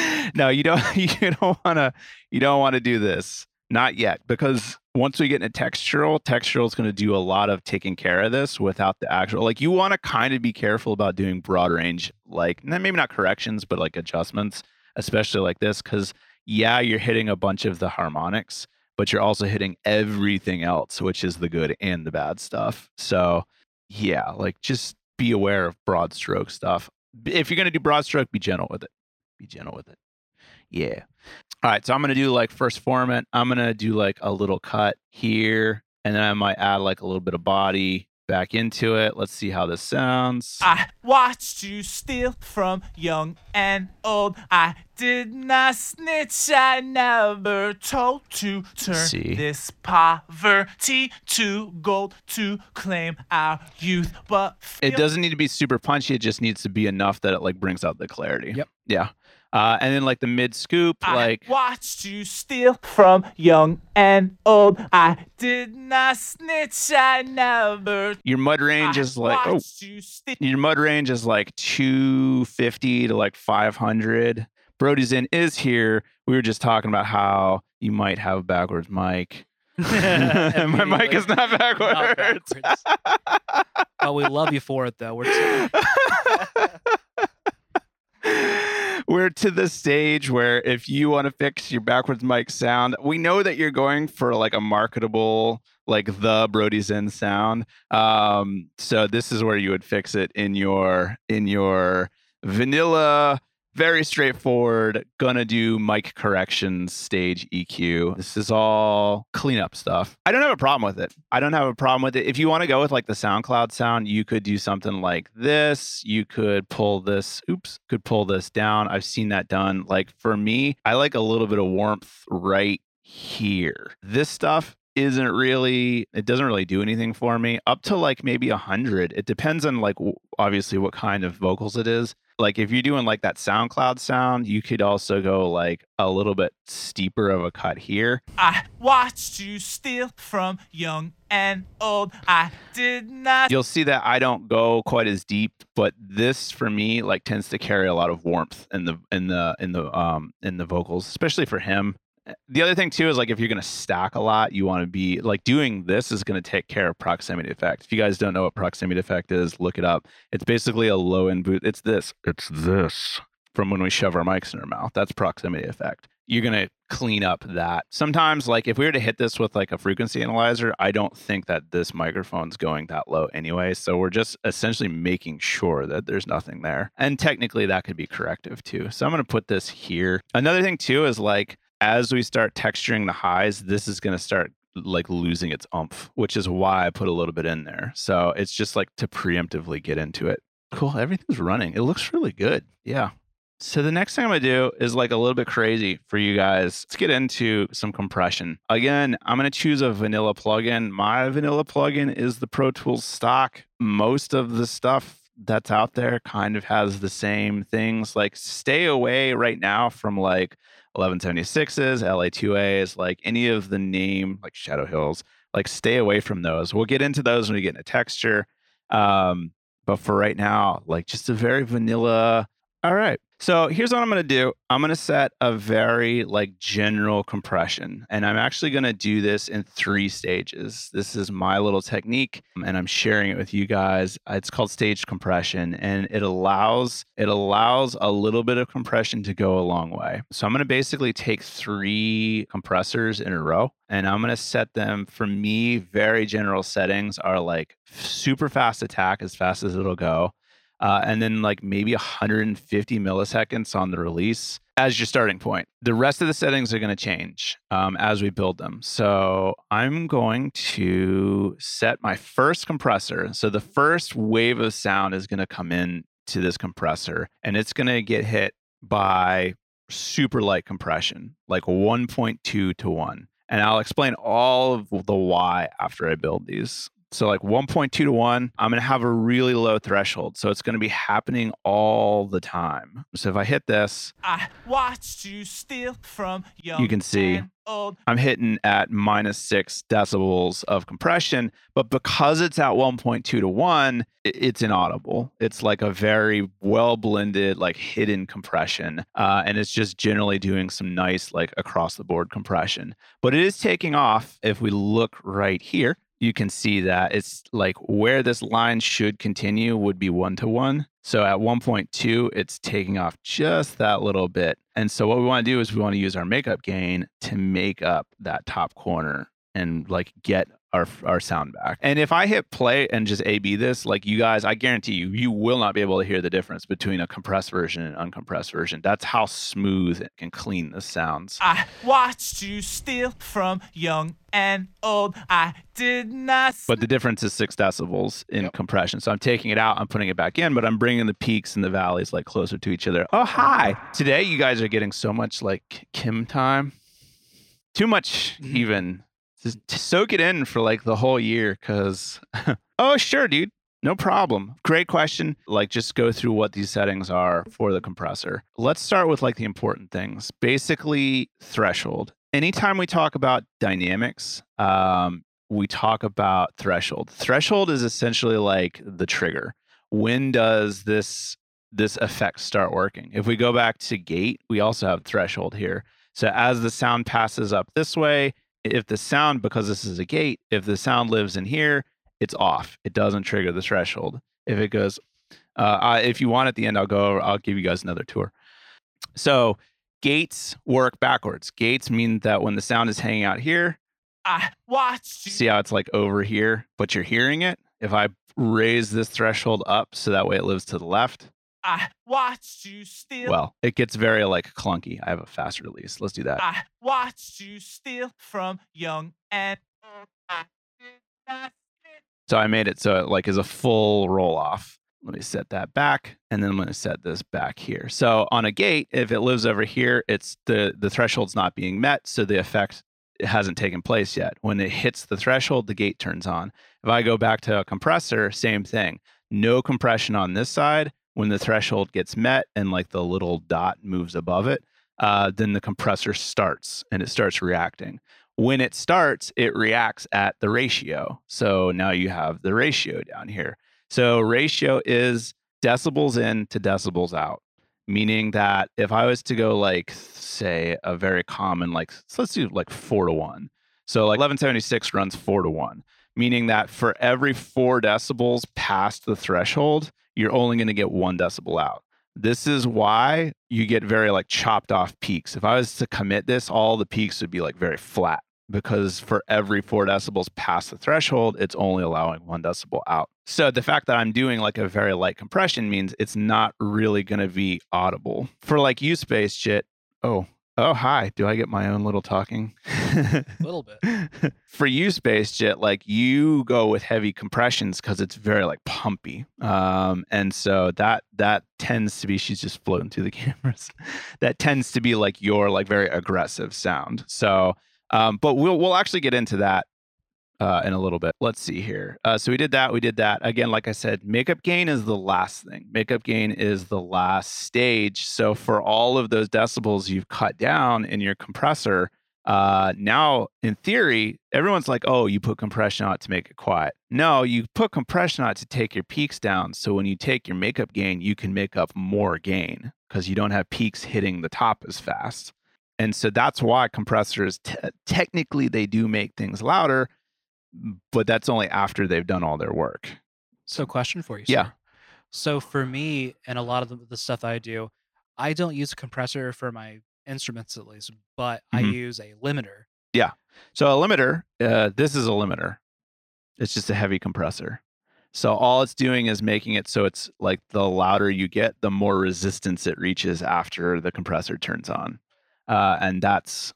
B: *laughs* no, you don't *laughs* you don't wanna you don't wanna do this. Not yet, because once we get into textural, textural is going to do a lot of taking care of this without the actual. Like, you want to kind of be careful about doing broad range, like maybe not corrections, but like adjustments, especially like this, because yeah, you're hitting a bunch of the harmonics, but you're also hitting everything else, which is the good and the bad stuff. So, yeah, like just be aware of broad stroke stuff. If you're going to do broad stroke, be gentle with it. Be gentle with it. Yeah. All right. So I'm going to do like first formant. I'm going to do like a little cut here. And then I might add like a little bit of body back into it. Let's see how this sounds.
D: I watched you steal from young and old. I did not snitch. I never told to turn
B: See.
D: this poverty to gold to claim our youth. But
B: It doesn't need to be super punchy. It just needs to be enough that it like brings out the clarity.
C: Yep.
B: Yeah. Uh, and then like the mid scoop, like
D: watched you steal from young and old. I did not snitch. I never.
B: your mud range
D: I
B: is like oh
D: you steal.
B: your mud range is like 250 to like 500 brody's in is here we were just talking about how you might have a backwards mic *laughs* *laughs* my mic is not backwards,
C: backwards. oh, we love you for it though. We're *laughs*
B: we're to the stage where if you want to fix your backwards mic sound we know that you're going for like a marketable like the brody's in sound. Um so this is where you would fix it in your in your vanilla very straightforward gonna do mic corrections stage eq this is all cleanup stuff. I don't have a problem with it. I don't have a problem with it. If you want to go with like the soundcloud sound you could do something like this. You could pull this oops could pull this down. I've seen that done. Like for me i like a little bit of warmth right here. This stuff isn't really it doesn't really do anything for me. Up to like maybe a hundred. It depends on like obviously what kind of vocals it is like if you're doing like that SoundCloud sound, you could also go like a little bit steeper of a cut here.
D: I watched you steal from young and old. I did not.
B: You'll see that I don't go quite as deep, but this for me like tends to carry a lot of warmth in the in the in the um in the vocals, especially for him. The other thing too is like if you're gonna stack a lot, you want to be like doing this is gonna take care of proximity effect. If you guys don't know what proximity effect is, look it up. It's basically a low end boot. It's this. It's this from when we shove our mics in our mouth. That's proximity effect. You're gonna clean up that. Sometimes, like if we were to hit this with like a frequency analyzer, I don't think that this microphone's going that low anyway. So we're just essentially making sure that there's nothing there. And technically that could be corrective too. So I'm gonna put this here. Another thing too is like as we start texturing the highs, this is gonna start like losing its umph, which is why I put a little bit in there. So it's just like to preemptively get into it. Cool. Everything's running. It looks really good. Yeah. So the next thing I'm gonna do is like a little bit crazy for you guys. Let's get into some compression. Again, I'm gonna choose a vanilla plugin. My vanilla plugin is the Pro Tools stock. Most of the stuff that's out there kind of has the same things. Like stay away right now from like 1176s, LA2As, like any of the name like Shadow Hills. Like stay away from those. We'll get into those when we get into texture. Um, but for right now, like just a very vanilla. All right. So here's what I'm going to do. I'm going to set a very like general compression and I'm actually going to do this in three stages. This is my little technique and I'm sharing it with you guys. It's called stage compression and it allows it allows a little bit of compression to go a long way. So I'm going to basically take 3 compressors in a row and I'm going to set them for me very general settings are like super fast attack as fast as it'll go uh, and then like maybe 150 milliseconds on the release as your starting point. The rest of the settings are going to change um, as we build them. So I'm going to set my first compressor. So the first wave of sound is going to come in to this compressor, and it's going to get hit by super light compression, like 1.2 to 1. And I'll explain all of the why after I build these. So like 1.2 to 1, I'm going to have a really low threshold. So it's going to be happening all the time. So if I hit this,
D: I watched you steal from young
B: You can see. I'm hitting at minus 6 decibels of compression, but because it's at 1.2 to 1, it's inaudible. It's like a very well blended like hidden compression. Uh, and it's just generally doing some nice like across the board compression. But it is taking off if we look right here you can see that it's like where this line should continue would be one to one. So at 1.2, it's taking off just that little bit. And so what we want to do is we want to use our makeup gain to make up that top corner and like get our our sound back. And if I hit play and just A/B this, like you guys, I guarantee you, you will not be able to hear the difference between a compressed version and uncompressed version. That's how smooth and clean this sounds.
D: I watched you steal from young and old. I did not.
B: But the difference is six decibels in
C: Yep.
B: compression. So I'm taking it out, I'm putting it back in, but I'm bringing the peaks and the valleys like closer to each other. Oh, hi. Today, you guys are getting so much like Kim time. Too much,
C: Mhm.
B: even. Soak it in for like the whole year. Cause, *laughs* oh, sure, dude. No problem. Great question. Like, just go through what these settings are for the compressor. Let's start with like the important things. Basically, threshold. Anytime we talk about dynamics, um, we talk about threshold. Threshold is essentially like the trigger. When does this this effect start working? If we go back to gate, we also have threshold here. So as the sound passes up this way, if the sound because this is a gate, if the sound lives in here, it's off. It doesn't trigger the threshold. If it goes, uh, I, if you want at the end, I'll go. I'll give you guys another tour. So gates work backwards. Gates mean that when the sound is hanging out here,
D: I watched you.
B: see how it's like over here, but you're hearing it. If I raise this threshold up so that way it lives to the left,
D: I watched you steal.
B: well, it gets very like clunky. I have a fast release. Let's do that.
D: I watched you steal from young and old. I did not steal.
B: So I made it so it like is a full roll off. Let me set that back, and then I'm going to set this back here. So on a gate, if it lives over here, it's the the threshold's not being met, so the effect hasn't taken place yet. When it hits the threshold, the gate turns on. If I go back to a compressor, same thing. No compression on this side. When the threshold gets met and like the little dot moves above it, uh, then the compressor starts and it starts reacting. When it starts, it reacts at the ratio. So now you have the ratio down here. So ratio is decibels in to decibels out, meaning that if I was to go like say a very common like so let's do like four to one. So like 1176 runs four to one, meaning that for every four decibels past the threshold, you're only going to get one decibel out. This is why you get very like chopped off peaks. If I was to commit this, all the peaks would be like very flat because for every four decibels past the threshold, it's only allowing one decibel out. So the fact that I'm doing like a very light compression means it's not really going to be audible. For like use space shit, oh, oh, hi. Do I get my own little talking?
C: A little bit. *laughs*
B: for you, Space shit, like you go with heavy compressions because it's very like pumpy. Um, and so that that tends to be she's just floating through the *laughs* cameras. that tends to be like your like very aggressive sound. So um, but we'll we'll actually get into that uh, in a little bit. Let's see here. Uh, so we did that. We did that again. Like I said, makeup gain is the last thing. Makeup gain is the last stage. So for all of those decibels you've cut down in your compressor, uh, now in theory, everyone's like, "Oh, you put compression on to make it quiet." No, you put compression on to take your peaks down. So when you take your makeup gain, you can make up more gain because you don't have peaks hitting the top as fast and so that's why compressors te- technically they do make things louder but that's only after they've done all their work
C: So, question for you.
B: Yeah.
C: So, for me and a lot of the, the stuff I do, I don't use a compressor for my instruments at least, but I
B: Mhm.
C: use a limiter. Yeah.
B: So a limiter uh, this is a limiter it's just a heavy compressor so all it's doing is making it so it's like the louder you get the more resistance it reaches after the compressor turns on uh, and that's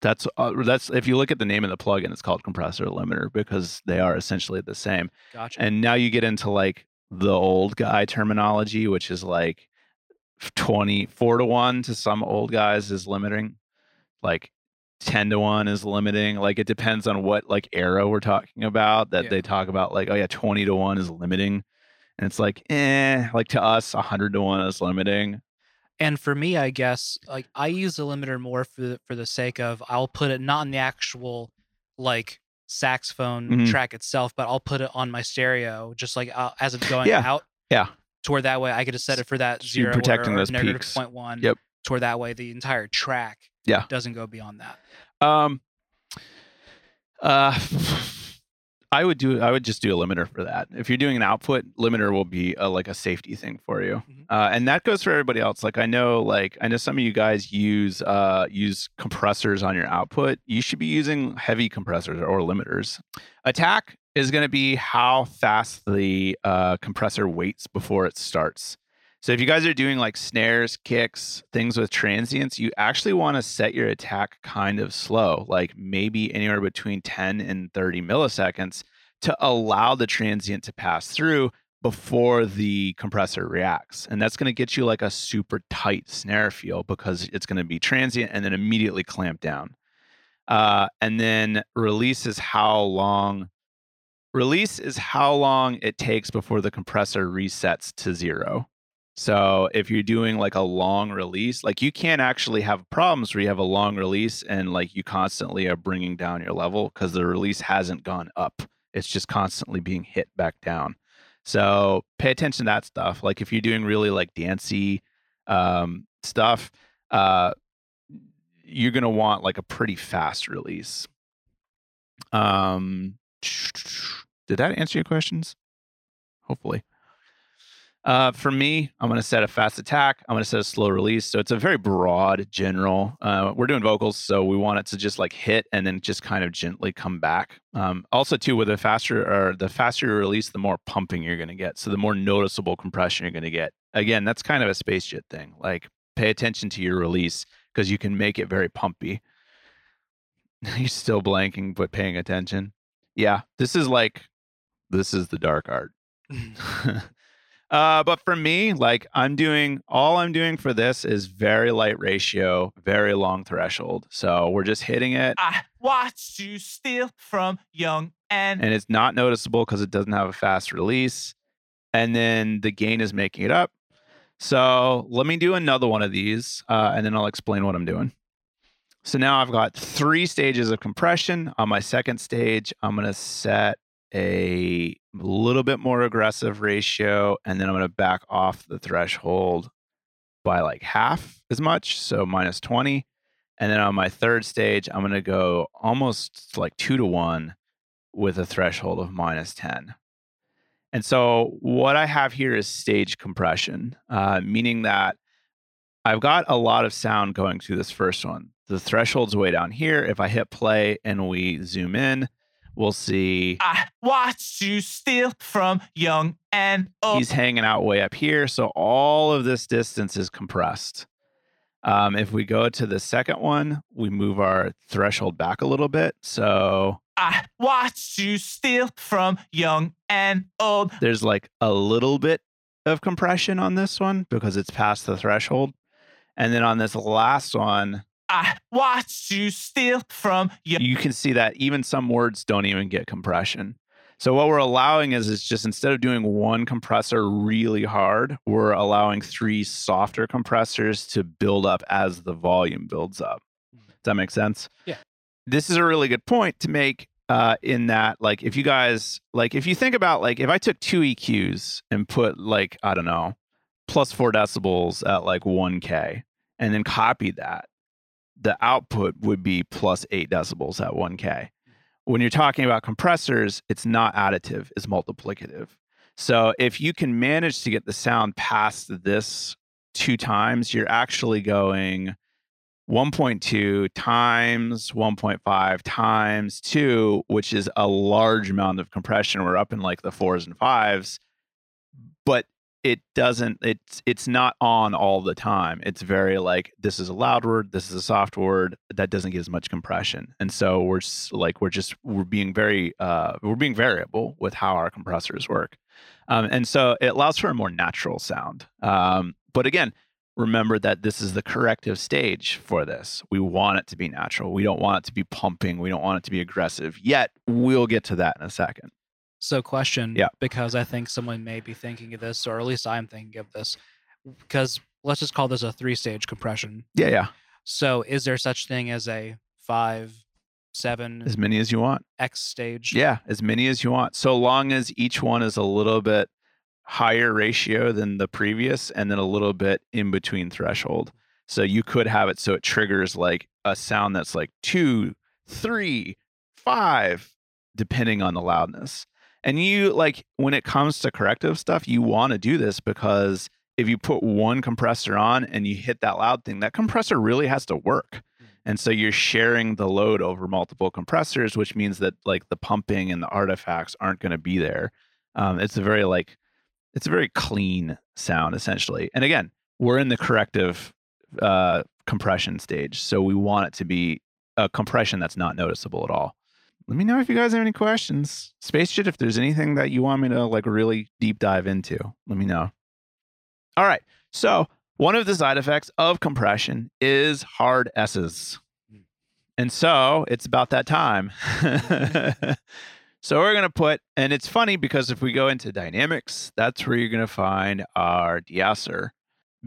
B: that's uh, that's if you look at the name of the plugin it's called compressor limiter because they are essentially the same
C: Gotcha.
B: And now you get into like the old guy terminology, which is like 24 to one to some old guys is limiting. Like 10 to one is limiting. Like it depends on what like era we're talking about that
C: Yeah.
B: they talk about like, oh yeah, 20 to one is limiting. And it's like, eh, like to us, 100 to one is limiting.
C: And for me, I guess like I use the limiter more for the, for the sake of I'll put it not in the actual like saxophone
B: Mhm.
C: track itself, but I'll put it on my stereo just like uh, as it's going
B: Yeah.
C: out.
B: Yeah.
C: To where that way I could have set it for that
B: So you're
C: zero
B: protecting
C: or, or
B: those
C: negative
B: peaks.
C: point one.
B: Yep.
C: To where that way the entire track
B: Yeah.
C: doesn't go beyond that.
B: Um, uh, I would do. I would just do a limiter for that. If you're doing an output, limiter will be a, like a safety thing for you,
C: Mhm.
B: uh, and that goes for everybody else. Like I know, like I know some of you guys use uh use compressors on your output. You should be using heavy compressors or limiters. Attack is going to be how fast the uh, compressor waits before it starts. So if you guys are doing like snares, kicks, things with transients, you actually want to set your attack kind of slow, like maybe anywhere between 10 and 30 milliseconds to allow the transient to pass through before the compressor reacts. And that's going to get you like a super tight snare feel because it's going to be transient and then immediately clamp down. Uh, and then release is how long release is how long it takes before the compressor resets to zero. So if you're doing like a long release, like you can't actually have problems where you have a long release and like you constantly are bringing down your level because the release hasn't gone up. It's just constantly being hit back down. So pay attention to that stuff. Like if you're doing really like dancey um, stuff, uh, you're gonna want like a pretty fast release. Um, *sniffs* did that answer your questions? Hopefully. Uh, for me, I'm going to set a fast attack. I'm going to set a slow release. So it's a very broad general. Uh, we're doing vocals, so we want it to just like hit and then just kind of gently come back. Um, also, too, with the faster or the faster you release, the more pumping you're going to get. So the more noticeable compression you're going to get. Again, that's kind of a space jet thing. Like pay attention to your release because you can make it very pumpy. *laughs* you're still blanking but paying attention. Yeah, this is like this is the dark art. *laughs* *laughs* uh, but for me, like I'm doing all I'm doing for this is very light ratio, very long threshold. So we're just hitting it
D: I watched you steal from young and,
B: and it's not noticeable because it doesn't have a fast release. And then the gain is making it up. So let me do another one of these, uh, and then I'll explain what I'm doing. So now I've got three stages of compression. On my second stage, I'm going to set a little bit more aggressive ratio, and then I'm going to back off the threshold by like half as much, so minus 20. And then on my third stage, I'm going to go almost like two to one with a threshold of minus 10. And so what I have here is stage compression, uh, meaning that I've got a lot of sound going through this first one. The threshold's way down here. If I hit play and we zoom in, we'll see
D: I watched you steal from young and old.
B: he's hanging out way up here. So all of this distance is compressed. Um, if we go to the second one, we move our threshold back a little bit. So
D: I watched you steal from young and old.
B: there's like a little bit of compression on this one because it's past the threshold. And then on this last one,
D: I watched you steal from young.
B: you can see that even some words don't even get compression. So what we're allowing is is just instead of doing one compressor really hard, we're allowing three softer compressors to build up as the volume builds up. Does that make sense?
C: Yeah.
B: This is a really good point to make uh, in that like if you guys like if you think about like if I took two EQs and put like I don't know plus 4 decibels at like 1k and then copied that the output would be plus 8 decibels at 1k when you're talking about compressors, it's not additive, it's multiplicative. So if you can manage to get the sound past this two times, you're actually going 1.2 times 1.5 times 2, which is a large amount of compression. We're up in like the fours and fives, but it doesn't it's it's not on all the time. It's very like this is a loud word this is a soft word that doesn't get as much compression. And so we're s- like we're just we're being very uh we're being variable with how our compressors work. Um, and so it allows for a more natural sound. Um, but again remember that this is the corrective stage for this. We want it to be natural. We don't want it to be pumping. We don't want it to be aggressive. Yet we'll get to that in a second
C: So, question.
B: Yeah.
C: Because I think someone may be thinking of this, or at least I'm thinking of this. Because let's just call this a three stage compression.
B: yeah yeah
C: So, is there such thing as a five, seven
B: as many as you want
C: X stage?
B: Yeah, as many as you want, so long as each one is a little bit higher ratio than the previous and then a little bit in between threshold. So you could have it so it triggers like a sound that's like two, three, five, depending on the loudness. And you like when it comes to corrective stuff, you want to do this because if you put one compressor on and you hit that loud thing, that compressor really has to work. And so you're sharing the load over multiple compressors, which means that like the pumping and the artifacts aren't going to be there. Um, it's a very like, it's a very clean sound essentially. And again, we're in the corrective uh, compression stage, so we want it to be a compression that's not noticeable at all. Let me know if you guys have any questions. Space Shit, if there's anything that you want me to like really deep dive into, let me know. All right. So one of the side effects of compression is hard S's. And so it's about that time. so we're going to put, and it's funny because if we go into dynamics, that's where you're going to find our deesser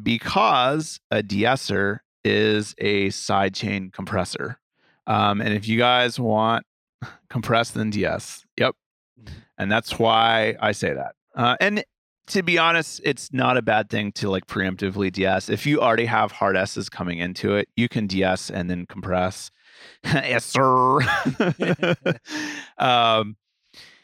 B: because a deesser is a sidechain compressor. Um, and if you guys want *laughs* compressed then DS, yep. And that's why I say that. Uh, and to be honest, it's not a bad thing to like preemptively DS. If you already have hard S's coming into it, you can DS and then compress. *laughs* yes, sir. *laughs* um,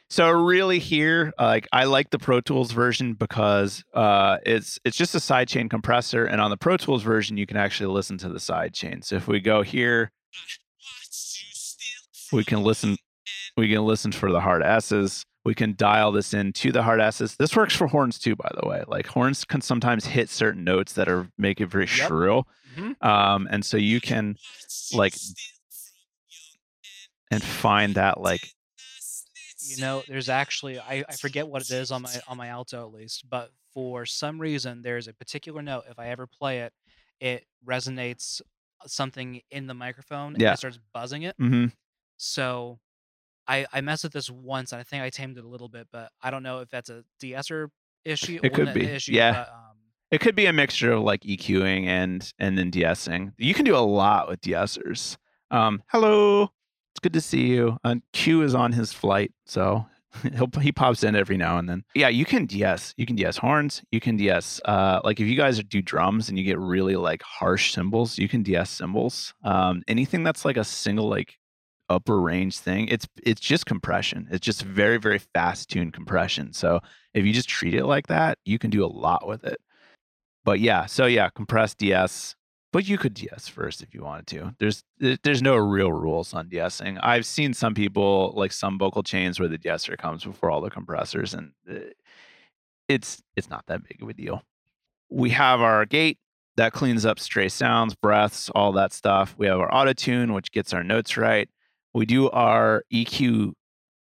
B: so really here, like I like the Pro Tools version because uh, it's it's just a sidechain compressor, and on the Pro Tools version, you can actually listen to the sidechain. So if we go here, we can listen. We can listen for the hard S's. We can dial this in to the hard S's. This works for horns too, by the way. Like horns can sometimes hit certain notes that are make it very
C: Yep.
B: shrill,
C: Mhm.
B: um, and so you can like and find that like
C: You know, there's actually I, I forget what it is on my on my alto at least, but for some reason there's a particular note. If I ever play it, it resonates something in the microphone and
B: Yeah.
C: it starts buzzing it.
B: mhm.
C: So I I messed with this once and I think I tamed it a little bit, but I don't know if that's a de-esser issue
B: It could be,
C: issue.
B: yeah.
C: But, um,
B: it could be a mixture of like EQing and and then de-essing. You can do a lot with de-essers. Um, hello, it's good to see you. And Q is on his flight, so *laughs* he'll he pops in every now and then. Yeah, you can de-ess. You can de-ess horns. You can de-ess. Uh, like if you guys do drums and you get really like harsh cymbals, you can de-ess cymbals. Um, anything that's like a single like upper range thing, it's it's just compression. It's just very very fast tuned compression. So if you just treat it like that, you can do a lot with it. But yeah, so yeah, compress DS. But you could DS first if you wanted to. There's there's no real rules on DSing. I've seen some people like some vocal chains where the DSer comes before all the compressors, and uh, it's it's not that big of a deal. We have our gate that cleans up stray sounds, breaths, all that stuff. We have our auto tune, which gets our notes right. We do our EQ,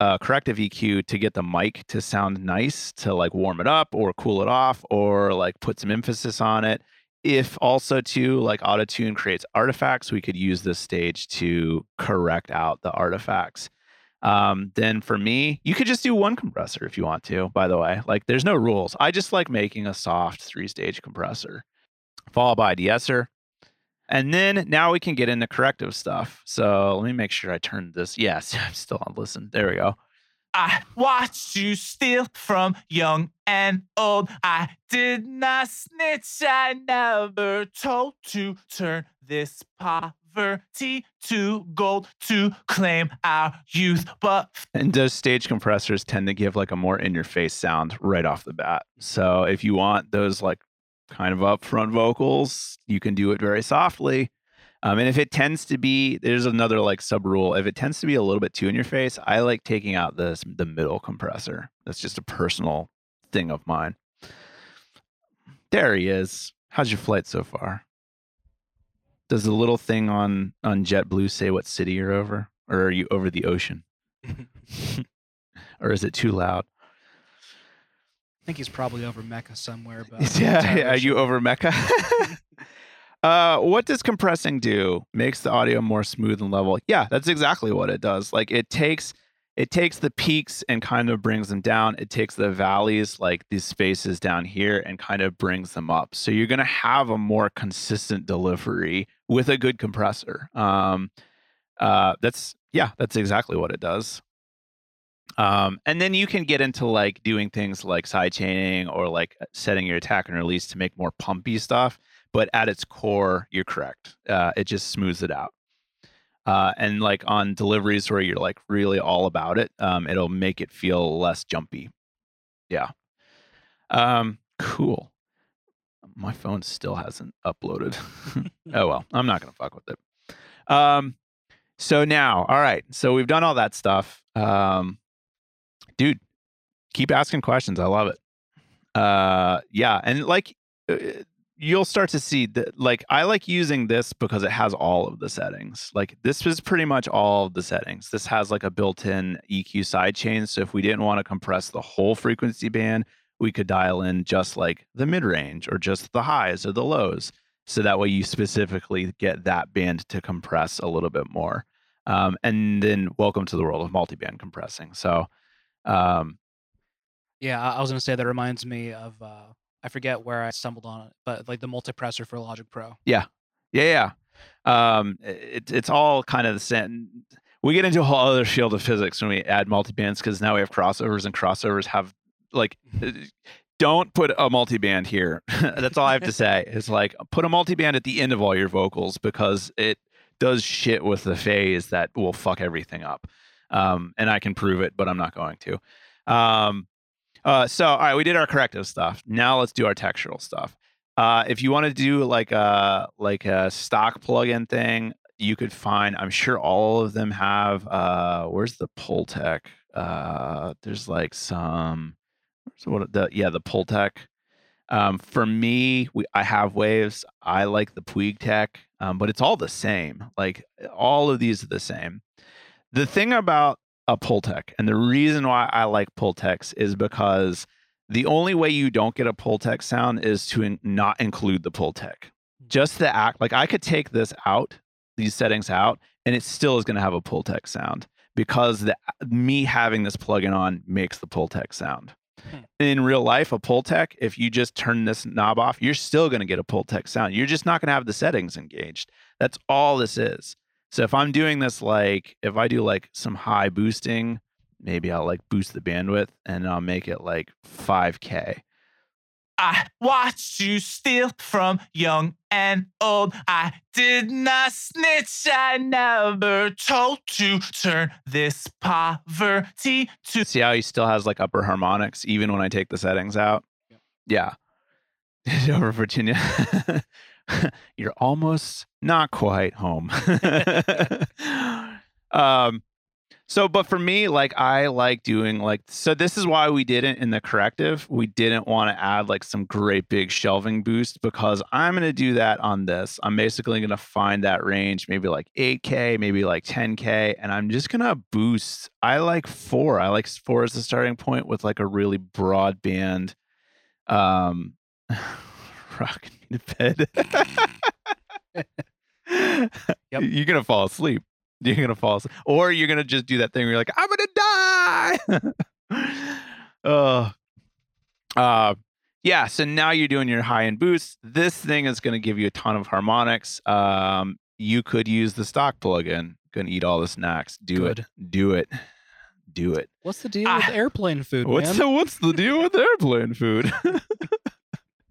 B: uh, corrective EQ to get the mic to sound nice, to like warm it up or cool it off or like put some emphasis on it. If also too like auto tune creates artifacts, we could use this stage to correct out the artifacts. Um, then for me, you could just do one compressor if you want to, by the way. Like there's no rules. I just like making a soft three stage compressor, followed by a de-esser. And then now we can get into corrective stuff. So let me make sure I turned this. Yes, *laughs* I'm still on listen. There we go.
D: I watched you steal from young and old. I did not snitch. I never told to turn this poverty to gold to claim our youth. But
B: And those stage compressors tend to give like a more in your face sound right off the bat. So if you want those like kind of upfront vocals, you can do it very softly. Um, and if it tends to be, there's another like sub rule. If it tends to be a little bit too in your face, I like taking out this the middle compressor. That's just a personal thing of mine. There he is. How's your flight so far? Does the little thing on on JetBlue say what city you're over, or are you over the ocean? *laughs* *laughs* or is it too loud?
C: I think he's probably over Mecca somewhere. But *laughs*
B: yeah, yeah, are you over Mecca? *laughs* uh, what does compressing do? Makes the audio more smooth and level. Yeah, that's exactly what it does. Like it takes it takes the peaks and kind of brings them down. It takes the valleys, like these spaces down here, and kind of brings them up. So you're gonna have a more consistent delivery with a good compressor. Um, uh, that's yeah, that's exactly what it does. Um, and then you can get into like doing things like side chaining or like setting your attack and release to make more pumpy stuff. But at its core, you're correct. Uh, it just smooths it out. Uh, and like on deliveries where you're like really all about it, um, it'll make it feel less jumpy. Yeah. Um, cool. My phone still hasn't uploaded. *laughs* oh well, I'm not gonna fuck with it. Um, so now, all right. So we've done all that stuff. Um, dude, keep asking questions. I love it. Uh, yeah, and like uh, you'll start to see that. Like I like using this because it has all of the settings. Like this is pretty much all of the settings. This has like a built-in EQ sidechain. So if we didn't want to compress the whole frequency band, we could dial in just like the mid-range or just the highs or the lows. So that way you specifically get that band to compress a little bit more. Um, and then welcome to the world of multi-band compressing. So um,
C: Yeah, I was gonna say that reminds me of uh, I forget where I stumbled on it, but like the multipressor for Logic Pro.
B: Yeah, yeah. Yeah. Um, it, it's all kind of the same. We get into a whole other field of physics when we add multibands because now we have crossovers, and crossovers have like. uh, Don't put a multiband here. *laughs* That's all I have to say. It's like put a multiband at the end of all your vocals because it does shit with the phase that will fuck everything up. Um, and I can prove it, but I'm not going to. Um, uh, so, all right, we did our corrective stuff. Now let's do our textural stuff. Uh, if you want to do like a like a stock plugin thing, you could find. I'm sure all of them have. Uh, where's the Pultec? Uh, there's like some. So what the yeah the Pultec. Um, for me, we I have waves. I like the PuigTec, um, but it's all the same. Like all of these are the same. The thing about a Pultec, and the reason why I like Pultecs is because the only way you don't get a Pultec sound is to in- not include the Pultec. Just the act, like I could take this out, these settings out, and it still is going to have a Pultec sound because the me having this plugin on makes the Pultec sound.
C: Hmm.
B: In real life, a Pultec, if you just turn this knob off, you're still going to get a Pultec sound. You're just not going to have the settings engaged. That's all this is. So if I'm doing this like if I do like some high boosting, maybe I'll like boost the bandwidth and I'll make it like 5k.
D: I watched you steal from young and old. I did not snitch. I never told to turn this poverty to
B: See how he still has like upper harmonics even when I take the settings out? Yeah. *laughs* Over Virginia. *laughs* *laughs* You're almost not quite home. *laughs* *laughs* um so but for me like I like doing like so this is why we didn't in the corrective we didn't want to add like some great big shelving boost because I'm going to do that on this. I'm basically going to find that range maybe like 8k, maybe like 10k and I'm just going to boost. I like 4. I like 4 as the starting point with like a really broad band um *sighs* rocking bed. *laughs*
C: Yep.
B: You're gonna fall asleep. You're gonna fall asleep, or you're gonna just do that thing where you're like, "I'm gonna die." *laughs* uh, uh, yeah. So now you're doing your high end boost. This thing is gonna give you a ton of harmonics. Um, you could use the stock plugin. Gonna eat all the snacks. Do
C: Good.
B: it. Do it. Do it.
C: What's the deal with
D: Ah.
C: airplane food,
B: What's
C: man?
B: the What's the deal with airplane food? *laughs*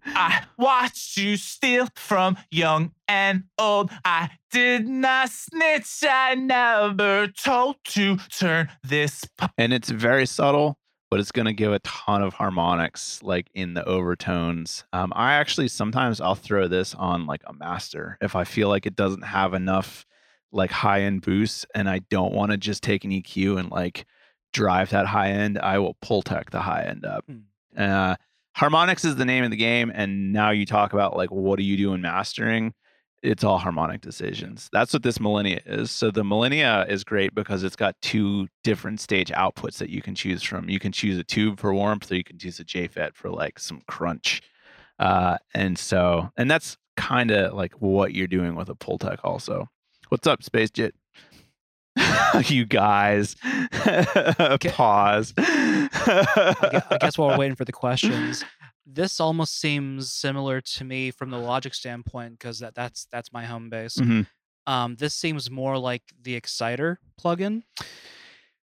D: I watched you steal from young and old. I did not snitch. I never told to turn this
B: and it's very subtle but it's going to give a ton of harmonics like in the overtones um, i actually sometimes i'll throw this on like a master if i feel like it doesn't have enough like high end boosts and i don't want to just take an eq and like drive that high end i will Pultec the high end up
C: Hmm.
B: uh, harmonics is the name of the game and now you talk about like what do you do in mastering it's all harmonic decisions. That's what this Millennia is. So the Millennia is great because it's got two different stage outputs that you can choose from. You can choose a tube for warmth, or you can choose a JFET for like some crunch. Uh, and so, and that's kind of like what you're doing with a Pultec also. What's up, Space Jet? *laughs* you guys, *laughs* *laughs* pause.
C: I guess while we're waiting for the questions, this almost seems similar to me from the logic standpoint because that, that's that's my home base.
B: Mhm.
C: Um, this seems more like the Exciter plugin.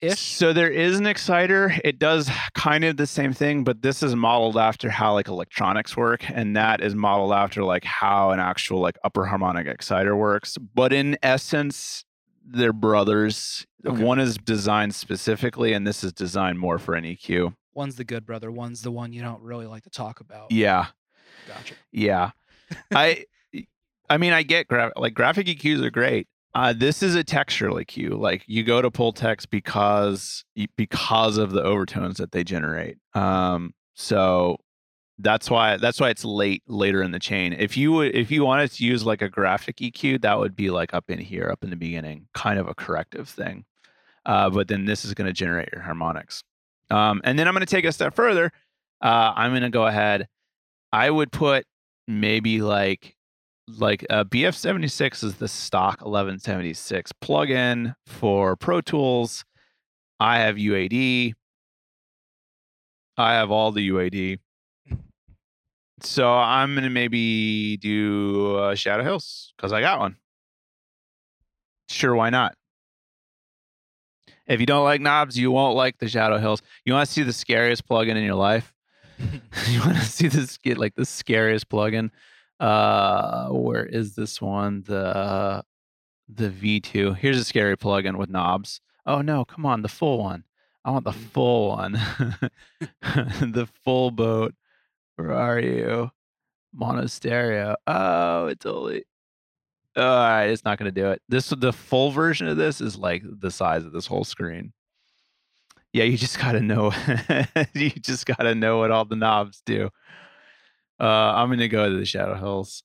C: Ish.
B: So there is an exciter. It does kind of the same thing, but this is modeled after how like electronics work, and that is modeled after like how an actual like upper harmonic exciter works. But in essence, they're brothers.
C: Okay.
B: One is designed specifically, and this is designed more for an EQ.
C: One's the good brother. One's the one you don't really like to talk about.
B: Yeah,
C: Gotcha.
B: yeah. I, *laughs* I mean, I get gra- like graphic EQs are great. Uh, this is a textural EQ. Like you go to Pultecs because because of the overtones that they generate. Um, so that's why that's why it's late later in the chain. If you would if you wanted to use like a graphic EQ, that would be like up in here, up in the beginning, kind of a corrective thing. Uh, but then this is going to generate your harmonics. Um, and then I'm going to take a step further. Uh, I'm going to go ahead. I would put maybe like like uh, BF76 is the stock 1176 plugin for Pro Tools. I have UAD. I have all the UAD. So I'm gonna maybe do uh, Shadow Hills because I got one. Sure, why not? If you don't like knobs, you won't like the Shadow Hills. You want to see the scariest plugin in your life? *laughs* *laughs* you want to see this get like the scariest plugin? Uh, where is this one? The the V2. Here's a scary plugin with knobs. Oh no, come on, the full one. I want the full one. *laughs* the full boat. Where are you? Mono stereo. Oh, it's only. All right, it's not going to do it. This the full version of this is like the size of this whole screen. Yeah, you just got to know. *laughs* you just got to know what all the knobs do. Uh, I'm going to go to the Shadow Hills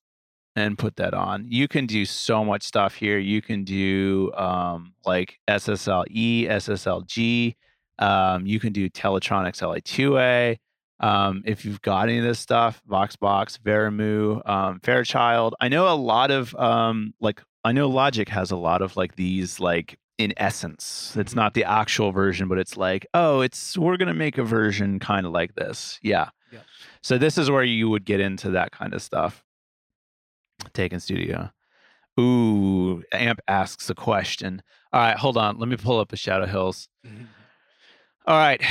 B: and put that on. You can do so much stuff here. You can do um, like SSLE, SSLG. Um, you can do Teletronix LA2A. Um, if you've got any of this stuff, VoxBox, Vari-Mu, um, Fairchild. I know a lot of um, like I know Logic has a lot of like these like in essence. It's not the actual version, but it's like, oh, it's we're gonna make a version kind of like this. Yeah. So this is where you would get into that kind of stuff. Taken studio. Ooh, Amp asks a question. All right, hold on. Let me pull up a Shadow Hills. All right.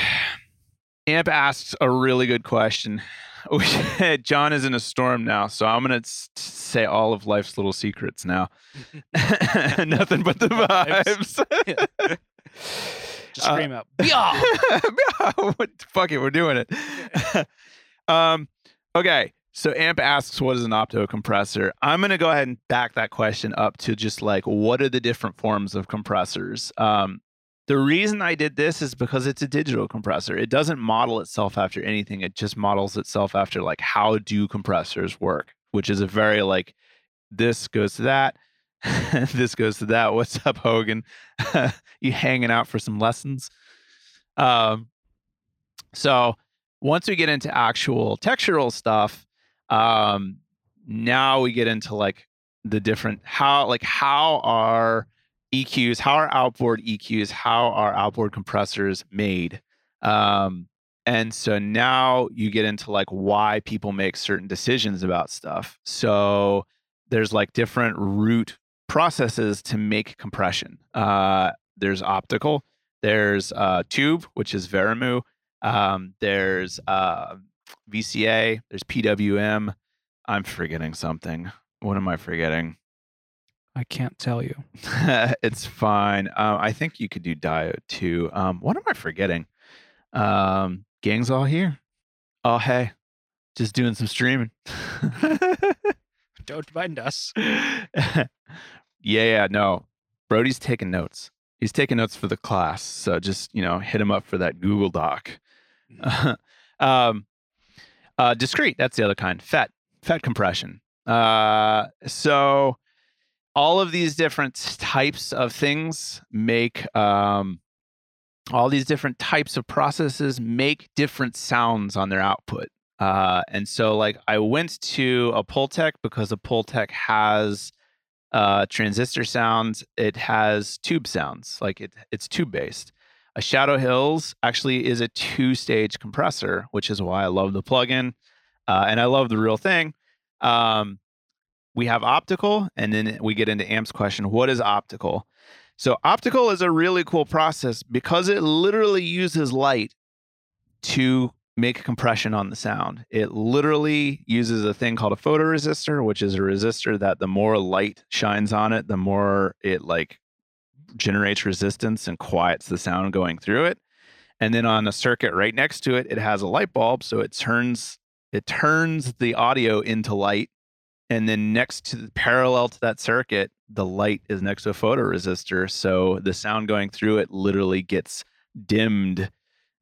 B: Amp asks a really good question. *laughs* John is in a storm now, so I'm gonna say all of life's little secrets now. *laughs* Nothing but the
C: Vibes. *laughs* Just
B: Uh,
C: scream out. "Yeah!"
B: fuck it, we're doing it. um, okay, so Amp asks, "What is an opto compressor?" I'm gonna go ahead and back that question up to just like, what are the different forms of compressors? Um, the reason I did this is because it's a digital compressor. It doesn't model itself after anything. It just models itself after like how do compressors work, which is a very like this goes to that, *laughs* this goes to that. What's up, Hogan? *laughs* you hanging out for some lessons? Um, so once we get into actual textural stuff, um, now we get into like the different how like how are EQs, how are outboard EQs, how are outboard compressors made? Um, and so now you get into like why people make certain decisions about stuff. So there's like different root processes to make compression. Uh, there's optical, there's uh, tube, which is Vari-Mu, um, there's uh, VCA, there's PWM. I'm forgetting something. What am I forgetting?
C: I can't tell you. *laughs*
B: it's fine. Um, I think you could do diode too. Um, what am I forgetting? Um, gang's all here. Oh hey, just doing some streaming. *laughs*
C: Don't mind us. *laughs*
B: yeah, yeah, no. Brody's taking notes. He's taking notes for the class. So just, you know, hit him up for that Google Doc. um, uh, discrete, that's the other kind. Fat, fat compression. Uh, so all of these different types of things make um, all these different types of processes make different sounds on their output. Uh, and so, like, I went to a Pultec because a Pultec has uh, transistor sounds. It has tube sounds, like it, it's tube based. A Shadow Hills actually is a two stage compressor, which is why I love the plugin uh, and I love the real thing. Um, we have optical, and then we get into Amp's question what is optical? So, optical is a really cool process because it literally uses light to make compression on the sound. It literally uses a thing called a photoresistor, which is a resistor that the more light shines on it, the more it like generates resistance and quiets the sound going through it. And then on a circuit right next to it, it has a light bulb, so it turns it turns the audio into light. And then next to the parallel to that circuit, the light is next to a photoresistor, so the sound going through it literally gets dimmed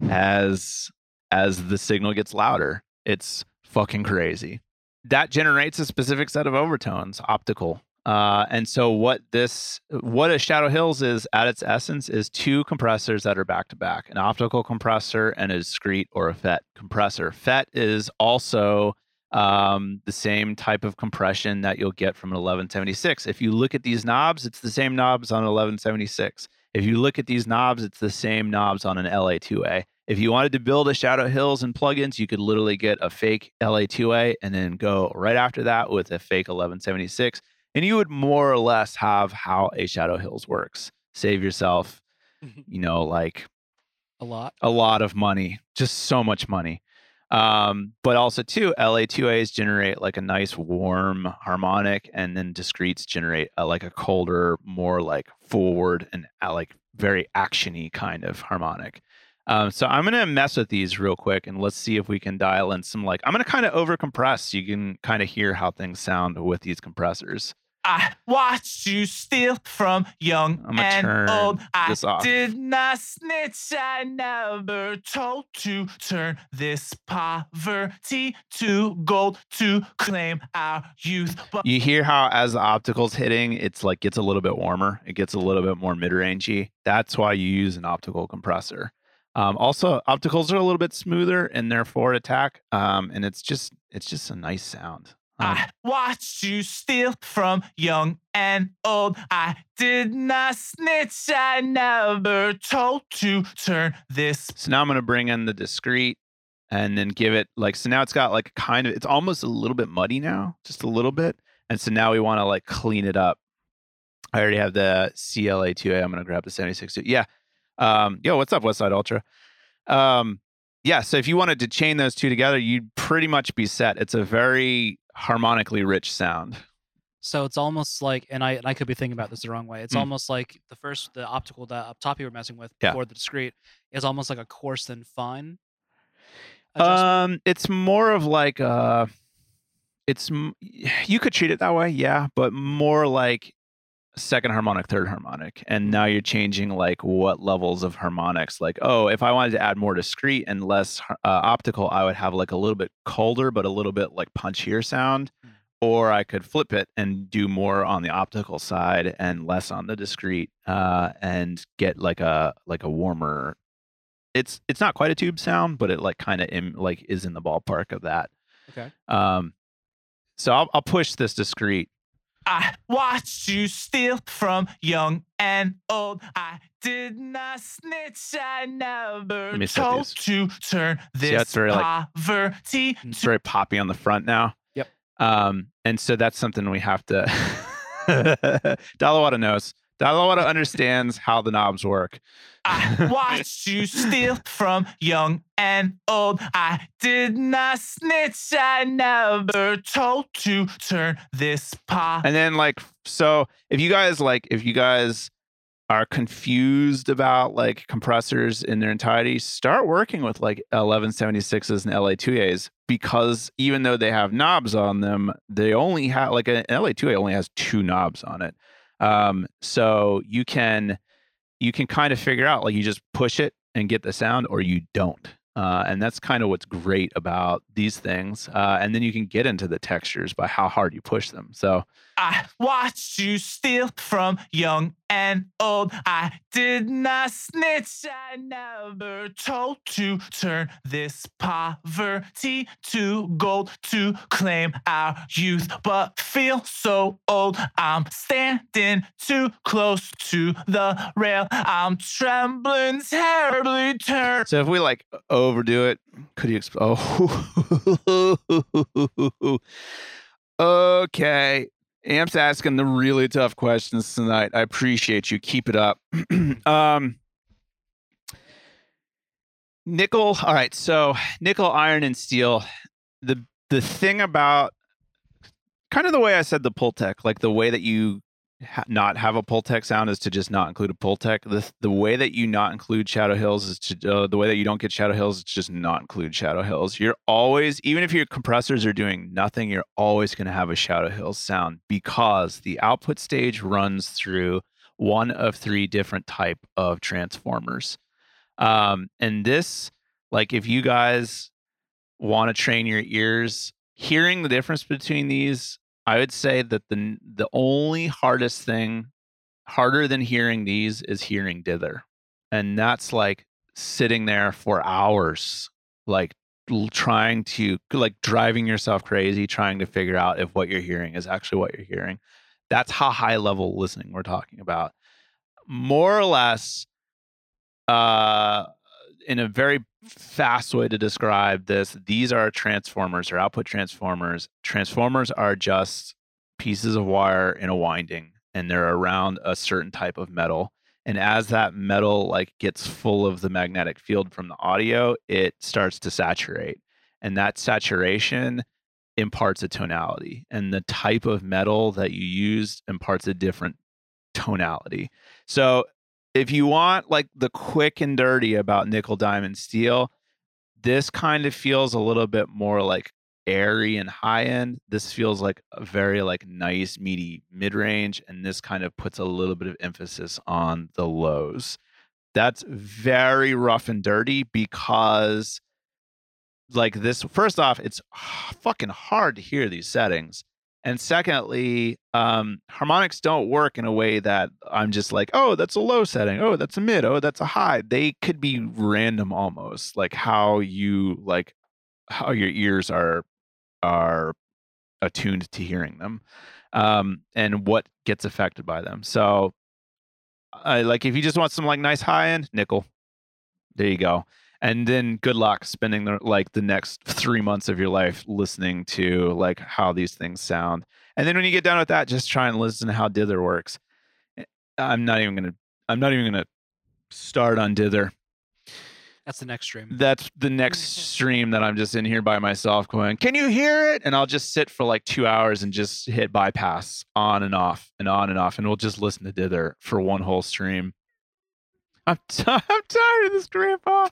B: as as the signal gets louder. It's fucking crazy. That generates a specific set of overtones, optical. Uh, and so what this what a Shadow Hills is at its essence is two compressors that are back to back, an optical compressor and a discrete or a FET compressor. FET is also um, the same type of compression that you'll get from an 1176. If you look at these knobs, it's the same knobs on an 1176. If you look at these knobs, it's the same knobs on an LA2A. If you wanted to build a Shadow Hills and plugins, you could literally get a fake LA2A and then go right after that with a fake 1176. And you would more or less have how a Shadow Hills works. Save yourself, *laughs* you know, like
C: A lot.
B: a lot of money, just so much money. Um, but also too, LA2As generate like a nice warm harmonic, and then discretes generate a, like a colder, more like forward and uh, like very actiony kind of harmonic. Um, so I'm gonna mess with these real quick, and let's see if we can dial in some like I'm gonna kind of overcompress. You can kind of hear how things sound with these compressors.
D: I watched you steal from young
B: I'ma
D: and old. I
B: off.
D: did not snitch. I never told to turn this poverty to gold to claim our youth. But
B: You hear how as the optical's hitting, it's like gets a little bit warmer. It gets a little bit more mid-rangey. That's why you use an optical compressor. Um, also, opticals are a little bit smoother in their forward attack, um, and it's just it's just a nice sound. Um,
D: I watched you steal from young and old. I did not snitch. I never told to turn this.
B: So now I'm going to bring in the discrete and then give it like, so now it's got like kind of, it's almost a little bit muddy now, just a little bit. And so now we want to like clean it up. I already have the CLA2A. I'm going to grab the 76. Yeah. Um, yo, what's up, Westside Ultra? Um, yeah. So if you wanted to chain those two together, you'd pretty much be set. It's a very harmonically rich sound.
C: So it's almost like, and I and I could be thinking about this the wrong way. It's
B: Mm.
C: almost like the first, the optical that up top you were messing with
B: Yeah.
C: before the discrete is almost like a coarse than fine.
B: Um, it's more of like uh it's *sighs* you could treat it that way, yeah, but more like second harmonic, third harmonic, and now you're changing like what levels of harmonics. Like, oh, if I wanted to add more discrete and less uh, optical, I would have like a little bit colder, but a little bit like punchier sound.
C: Mm.
B: Or I could flip it and do more on the optical side and less on the discrete, uh, and get like a like a warmer. It's it's not quite a tube sound, but it like kind of like is in the ballpark of that.
C: okay.
B: Um, so I'll I'll push this discrete.
D: I watched you steal from young and old. I did not snitch. I never
B: me set
D: told to turn this
B: that's very, like-
D: poverty
B: It's very poppy on the front now.
C: Yep.
B: Um, and so that's something we have to. *laughs* Dalawada knows. Dalawada understands how the knobs work.
D: I *laughs* watched you steal from young and old. I did not snitch. I never told to turn this pop.
B: And then like so if you guys like if you guys are confused about like compressors in their entirety, start working with like 1176s and LA2As because even though they have knobs on them, they only have like an LA2A only has two knobs on it. Um, so you can you can kind of figure out like you just push it and get the sound or you don't. Uh, and that's kind of what's great about these things. Uh, and then you can get into the textures by how hard you push them. So
D: I watched you steal from young and old. I did not snitch. I never told to turn this poverty to gold to claim our youth, but feel so old. I'm standing too close to the rail. I'm trembling terribly. Turn.
B: So if we like overdo it, could you? Oh, *laughs* okay. Amp's asking the really tough questions tonight. I appreciate you. Keep it up. *clears throat* um, nickel. All right. So nickel, iron, and steel. The the thing about kind of the way I said the Pultec, like the way that you ha- not have a Pultec sound is to just not include a Pultec. The the way that you not include Shadow Hills is to uh, the way that you don't get Shadow Hills is just not include Shadow Hills. You're always even if your compressors are doing nothing, you're always going to have a Shadow Hills sound because the output stage runs through one of three different type of transformers. Um, and this, like, if you guys want to train your ears, hearing the difference between these I would say that the the only hardest thing, harder than hearing these, is hearing dither, and that's like sitting there for hours, like trying to like driving yourself crazy, trying to figure out if what you're hearing is actually what you're hearing. That's how high level listening we're talking about. More or less, uh, in a very fast way to describe this, these are transformers or output transformers. Transformers are just pieces of wire in a winding and they're around a certain type of metal. And as that metal like gets full of the magnetic field from the audio, it starts to saturate. And that saturation imparts a tonality. And the type of metal that you use imparts a different tonality. So if you want like the quick and dirty about nickel diamond steel this kind of feels a little bit more like airy and high end. This feels like a very like nice meaty mid range and this kind of puts a little bit of emphasis on the lows. That's very rough and dirty because like this first off it's fucking hard to hear these settings and secondly, um, harmonics don't work in a way that I'm just like, oh, that's a low setting. Oh, that's a mid. Oh, that's a high. They could be random almost, like how you like how your ears are are attuned to hearing them um, and what gets affected by them. So, I like if you just want some like nice high end nickel, there you go. And then good luck spending the, like the next three months of your life listening to like how these things sound. And then when you get done with that, just try and listen to how dither works. Eh, I'm not even gonna. I'm not even gonna start on dither.
C: That's the next stream.
B: That's the next *laughs* stream that I'm just in here by myself going, Can you hear it? And I'll just sit for like two hours and just hit bypass on and off and on and off. And we'll just listen to dither for one whole stream. I'm, t- *laughs* I'm tired of this, Grandpa.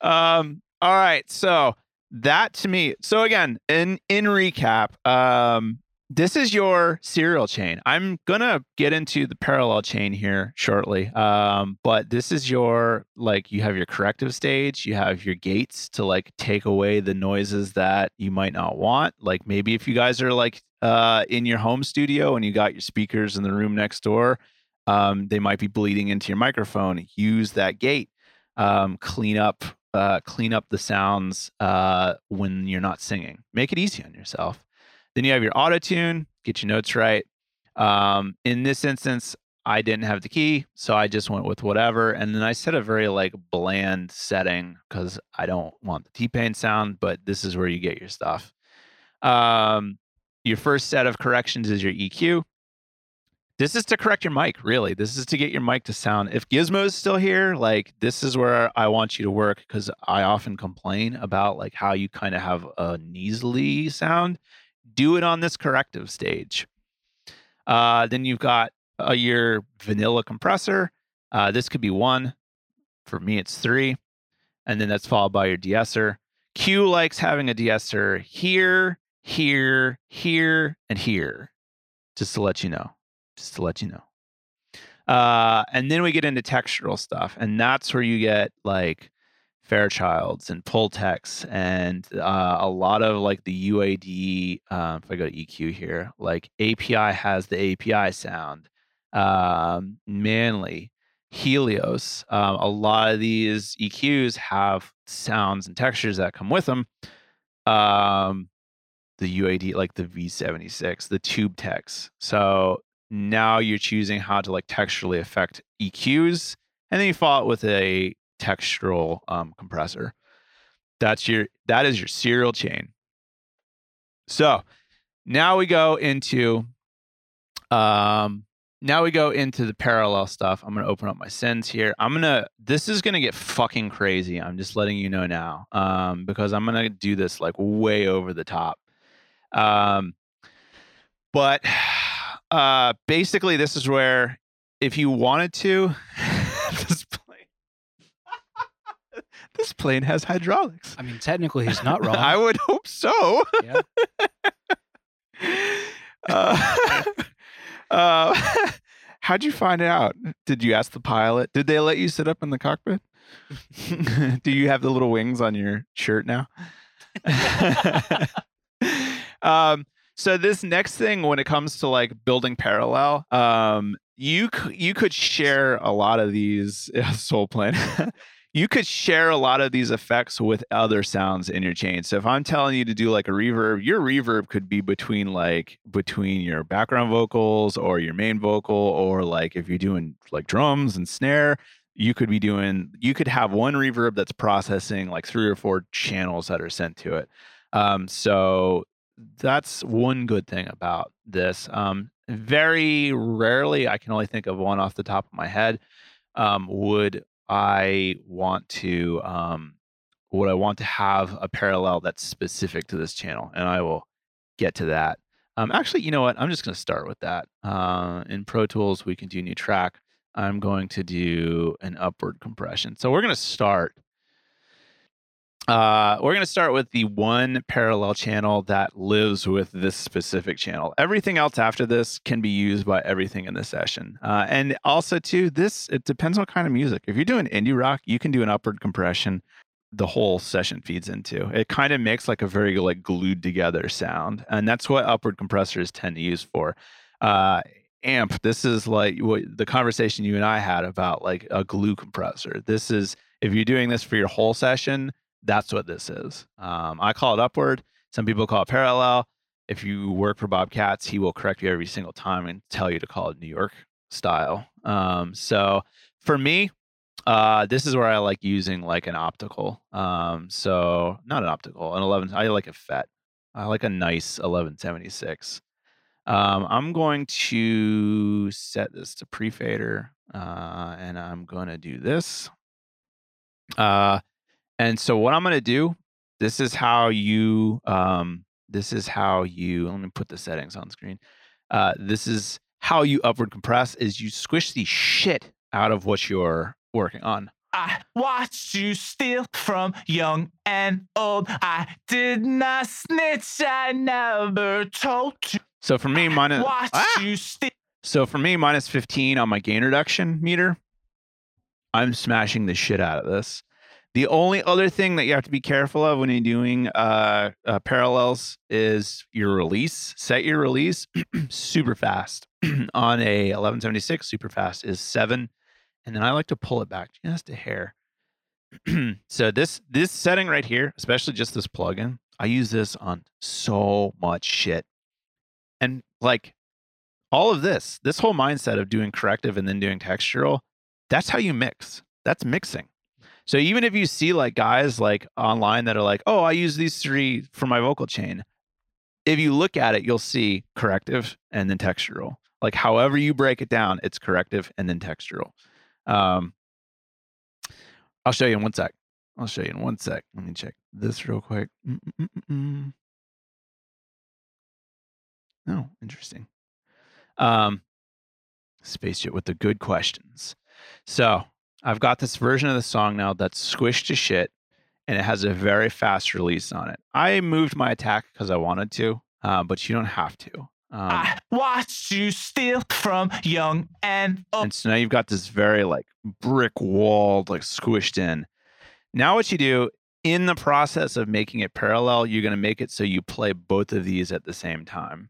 B: um, all right. So that to me. So again, in in recap, um, this is your serial chain. I'm gonna get into the parallel chain here shortly. Um, but this is your like you have your corrective stage, you have your gates to like take away the noises that you might not want. Like maybe if you guys are like uh in your home studio and you got your speakers in the room next door, um, they might be bleeding into your microphone. Use that gate. Um, clean up uh, clean up the sounds uh, when you're not singing. Make it easy on yourself. Then you have your auto tune, get your notes right. Um, in this instance, I didn't have the key, so I just went with whatever. And then I set a very like bland setting because I don't want the T Pain sound, but this is where you get your stuff. Um, your first set of corrections is your EQ. This is to correct your mic, really. This is to get your mic to sound. If Gizmo is still here, like this is where I want you to work because I often complain about like how you kind of have a nasally sound do it on this corrective stage. Uh, then you've got uh, your vanilla compressor. Uh, this could be one. For me, it's three. And then that's followed by your de-esser. Q likes having a de-esser here, here, here, and here. Just to let you know. Just to let you know. Uh, and then we get into textural stuff. And that's where you get like Fairchilds and Pultecs and uh, a lot of like the UAD. Um, if I go to EQ here, like API has the API sound. Um, Manley, Helios. Um, a lot of these EQs have sounds and textures that come with them. Um, the UAD, like the V76, the Tube-Techs. So now you're choosing how to like texturally affect EQs, and then you follow it with a textural um, compressor. That's your that is your serial chain. So now we go into um now we go into the parallel stuff. I'm gonna open up my sends here. I'm gonna this is gonna get fucking crazy. I'm just letting you know now. Um, because I'm gonna do this like way over the top. Um but uh basically this is where if you wanted to *laughs* this plane, *laughs* this plane has hydraulics.
C: I mean, technically, he's not *laughs* wrong.
B: I would hope so.
C: Yeah.
B: uh, uh, how'd you find it out? Did you ask the pilot? Did they let you sit up in the cockpit? Do you have the little wings on your shirt now? um, so this next thing, when it comes to like building parallel, um, you you could share a lot of these *laughs* soul plane you could share a lot of these effects with other sounds in your chain. So if I'm telling you to do like a reverb, your reverb could be between like between your background vocals or your main vocal, or like if you're doing like drums and snare, you could be doing you could have one reverb that's processing like three or four channels that are sent to it. Um, so that's one good thing about this. Um, very rarely, I can only think of one off the top of my head. Um, would I want to um, would I want to have a parallel that's specific to this channel, and I will get to that. Um, actually, you know what? I'm just going to start with that. Uh, in Pro Tools, we can do new track. I'm going to do an upward compression. So we're going to start uh, we're going to start with the one parallel channel that lives with this specific channel. Everything else after this can be used by everything in the session. Uh, and also, too, this it depends on kind of music. If you're doing indie rock, you can do an upward compression. The whole session feeds into it. Kind of makes like a very like glued together sound, and that's what upward compressors tend to use for. Uh, amp. This is like what the conversation you and I had about like a glue compressor. This is if you're doing this for your whole session that's what this is. Um, I call it upward. Some people call it parallel. if you work for Bobcats, he will correct you every single time and tell you to call it New York style. Um, so for me, uh, this is where I like using like an optical. Um, so not an optical, an 11. I like a FET. I like a nice 1176. Um, I'm going to set this to pre-fader, uh, and I'm going to do this. Uh, and so what I'm going to do, this is how you, um, this is how you. Let me put the settings on screen. Uh, this is how you upward compress. Is you squish the shit out of what you're working on.
D: I watched you steal from young and old. I did not snitch. I never told you.
B: So for me, minus
D: Watch
B: Ah!
D: you steal.
B: so for me minus 15 on my gain reduction meter. I'm smashing the shit out of this. The only other thing that you have to be careful of when you're doing uh, uh, parallels is your release. Set your release *clears throat* super fast *clears throat* on a 1176. Super fast is seven, and then I like to pull it back just a hair. *clears throat* so this this setting right here, especially just this plugin, I use this on so much shit, and like all of this, this whole mindset of doing corrective and then doing textural, that's how you mix. That's mixing. So even if you see like guys like online that are like, oh, I use these three for my vocal chain, if you look at it, you'll see corrective and then textural. Like however you break it down, it's corrective and then textural. Um, I'll show you in one sec. I'll show you in one sec. Let me check this real quick. Mm-mm-mm-mm. Oh, interesting. Um, spaceship with the good questions. So I've got this version of the song now that's squished to shit, and it has a very fast release on it. I moved my attack because I wanted to, uh, but you don't have to. Um,
D: I watched you steal from young and old.
B: and so now you've got this very like brick walled, like squished in. Now what you do in the process of making it parallel, you're going to make it so you play both of these at the same time.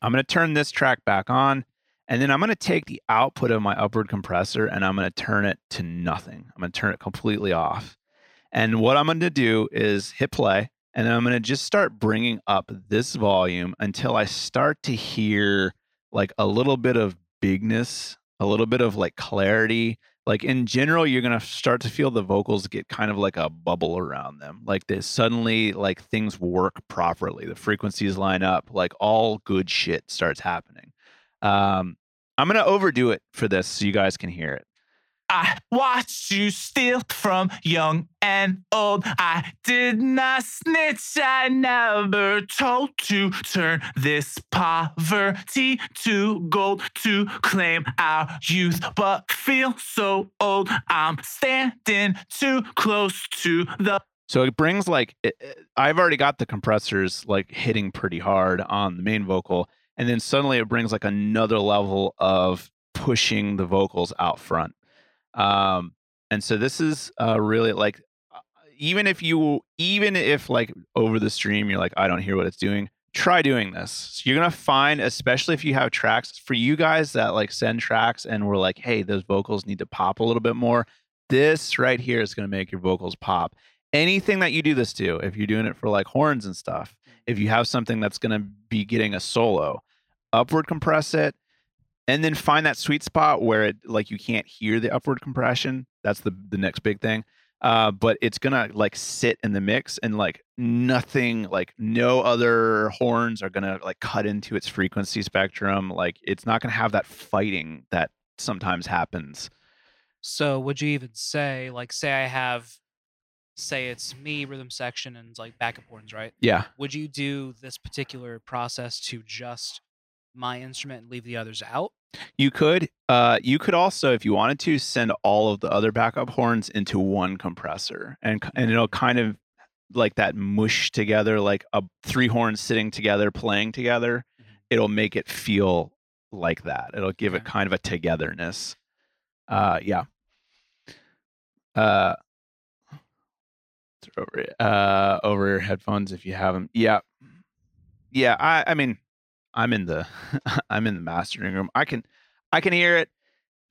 B: I'm going to turn this track back on, and then I'm going to take the output of my upward compressor and I'm going to turn it to nothing. I'm going to turn it completely off. And what I'm going to do is hit play, and then I'm going to just start bringing up this volume until I start to hear like a little bit of bigness, a little bit of like clarity. Like in general, you're gonna start to feel the vocals get kind of like a bubble around them. Like they suddenly like things work properly. The frequencies line up. Like all good shit starts happening. Um, I'm gonna overdo it for this so you guys can hear it.
D: I watched you steal from young and old. I did not snitch. I never told to turn this poverty to gold to claim our youth, but feel so old. I'm standing too close to the
B: So it brings like it- I've already got the compressors like hitting pretty hard on the main vocal, and then suddenly it brings like another level of pushing the vocals out front. Um, and so this is uh, really like uh, even if you even if like over the stream you're like I don't hear what it's doing, try doing this. So you're gonna find, especially if you have tracks for you guys that like send tracks and we're like, hey, those vocals need to pop a little bit more. This right here is gonna make your vocals pop anything that you do this to, if you're doing it for like horns and stuff, if you have something that's going to be getting a solo, upward compress it, and then find that sweet spot where it like you can't hear the upward compression. That's the the next big thing. Uh, but it's gonna like sit in the mix and like nothing, like no other horns are gonna like cut into its frequency spectrum. Like it's not gonna have that fighting that sometimes happens.
C: So would you even say, like, say I have, say it's me rhythm section and like backup horns, right?
B: Yeah.
C: Would you do this particular process to just my instrument and leave the others out?
B: You could, uh, you could also, if you wanted to, send all of the other backup horns into one compressor, and and it'll kind of like that mush together, like a three horns sitting together, playing together.
C: Mhm.
B: It'll make it feel like that. It'll give it kind of a togetherness. Uh, yeah. Uh, over uh over your headphones if you have them. Yeah, yeah. I, I mean, I'm in the *laughs* I'm in the mastering room. I can I can hear it.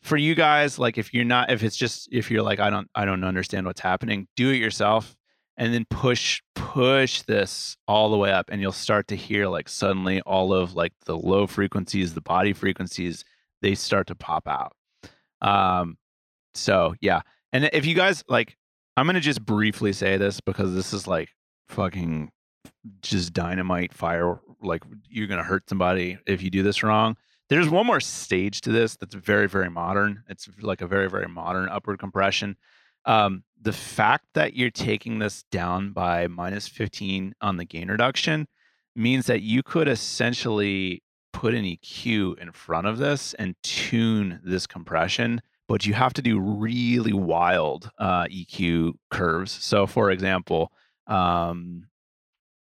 B: For you guys, like if you're not if it's just if you're like I don't I don't understand what's happening, do it yourself and then push push this all the way up and you'll start to hear like suddenly all of like the low frequencies, the body frequencies, they start to pop out. Um so yeah. And if you guys like I'm going to just briefly say this because this is like fucking just dynamite fire like you're going to hurt somebody if you do this wrong. There's one more stage to this that's very very modern. It's like a very very modern upward compression um, the fact that you're taking this down by minus 15 on the gain reduction means that you could essentially put an EQ in front of this and tune this compression, but you have to do really wild uh, EQ curves. So, for example, um,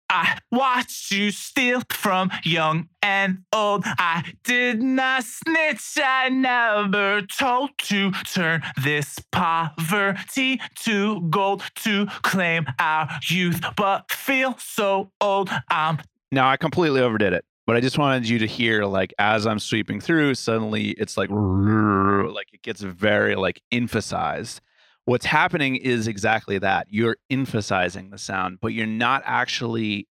D: I watched you steal from young and old. I did not snitch. I never told to turn this poverty to gold to claim our youth, but feel so old. I'm
B: now I completely overdid it, but I just wanted you to hear like as I'm sweeping through, suddenly it's like *laughs* like it gets very like emphasized. What's happening is exactly that. You're emphasizing the sound, but you're not actually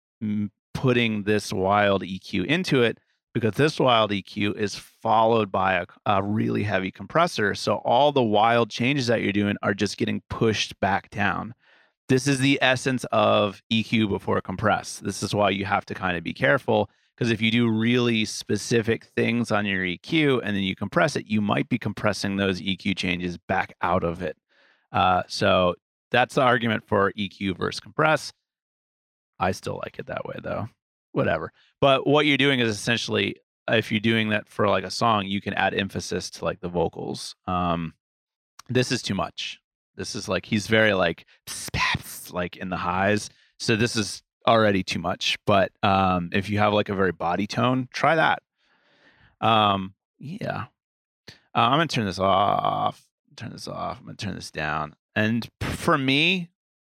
B: putting this wild EQ into it because this wild EQ is followed by a, a really heavy compressor. So all the wild changes that you're doing are just getting pushed back down this is the essence of EQ before compress. This is why you have to kind of be careful because if you do really specific things on your EQ and then you compress it, you might be compressing those EQ changes back out of it. Uh, so that's the argument for EQ versus compress. I still like it that way though. Whatever. But what you're doing is essentially if you're doing that for like a song, you can add emphasis to like the vocals. Um, this is too much. This is like he's very like like in the highs. So this is already too much. But um, if you have like a very body tone, try that. Um, yeah. Uh, I'm gonna turn this off. Turn this off. I'm gonna turn this down. And for me,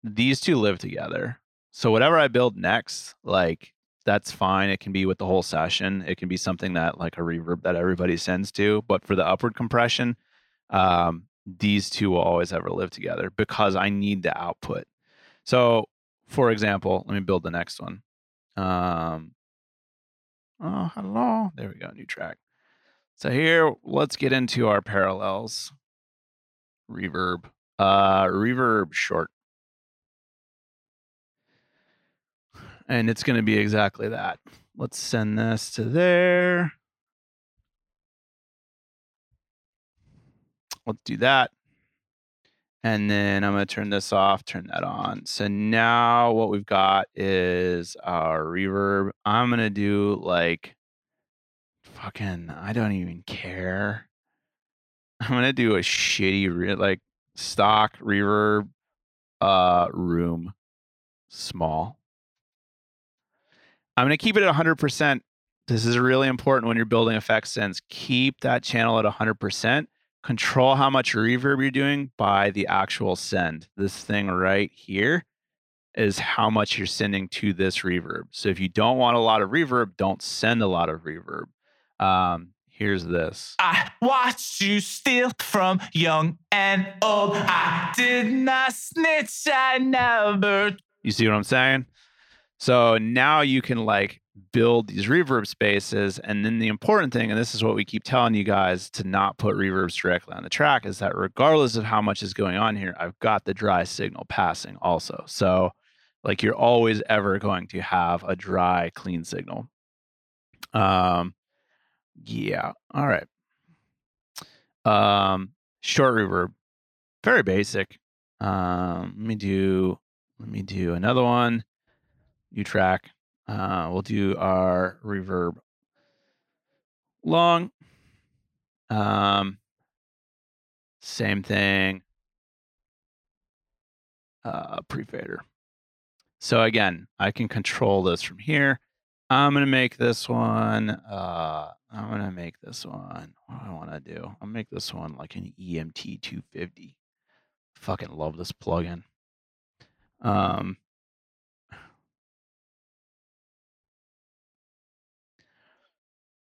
B: these two live together. So whatever I build next, like that's fine. It can be with the whole session. It can be something that like a reverb that everybody sends to. But for the upward compression, um, these two will always ever live together because I need the output. So, for example, let me build the next one. Um, oh, hello. There we go. New track. So here, let's get into our parallels. Reverb. Uh, reverb short. And it's going to be exactly that. Let's send this to there. Let's do that. And then I'm going to turn this off, turn that on. So now what we've got is our reverb. I'm going to do like fucking, I don't even care. *laughs* I'm going to do a shitty, re- like stock reverb, uh, room small. I'm going to keep it at 100%. This is really important when you're building effects sense. Keep that channel at 100% control how much reverb you're doing by the actual send. This thing right here is how much you're sending to this reverb. So if you don't want a lot of reverb, don't send a lot of reverb. Um, here's this.
D: I watched you steal from young and old. I did not snitch. I never.
B: You see what I'm saying? So now you can like build these reverb spaces. And then the important thing, and this is what we keep telling you guys to not put reverbs directly on the track, is that regardless of how much is going on here, I've got the dry signal passing also. So, like, you're always ever going to have a dry, clean signal. Um, yeah. All right. Um, short reverb, very basic. Um, let me do, let me do another one. New track. Uh, we'll do our reverb long. Um, same thing. Uh, pre-fader. So again, I can control this from here. I'm gonna make this one. Uh, I'm gonna make this one. What do I want to do? I'll make this one like an EMT 250. Fucking love this plugin. Um,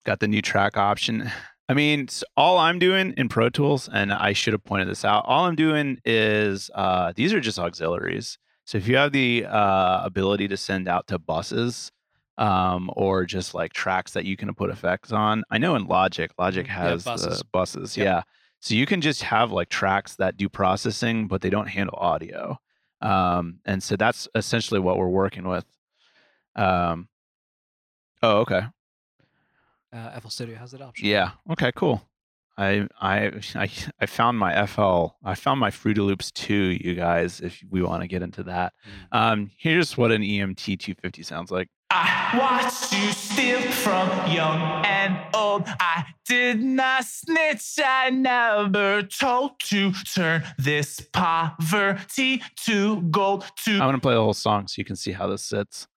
B: got the new track option. I mean, all I'm doing in Pro Tools, and I should have pointed this out, all I'm doing is uh, these are just auxiliaries. So if you have the uh, ability to send out to buses um, or just like tracks that you can put effects on, I know in Logic, Logic
C: Mhm. Yeah,
B: has
C: buses.
B: the buses.
C: Yep.
B: Yeah. So you can just have like tracks that do processing, but they don't handle audio. Um, and so that's essentially what we're working with. Um, oh, okay.
C: Uh, FL Studio has that option.
B: Yeah. Okay. Cool. I I *laughs* I I found my FL. I found my Fruity Loops too, you guys. If we want to get into that, um, here's what an EMT 250 sounds like.
D: I watched you steal from young and old. I did not snitch. I never told to turn this poverty to gold. To
B: I'm gonna play the whole song so you can see how this sits.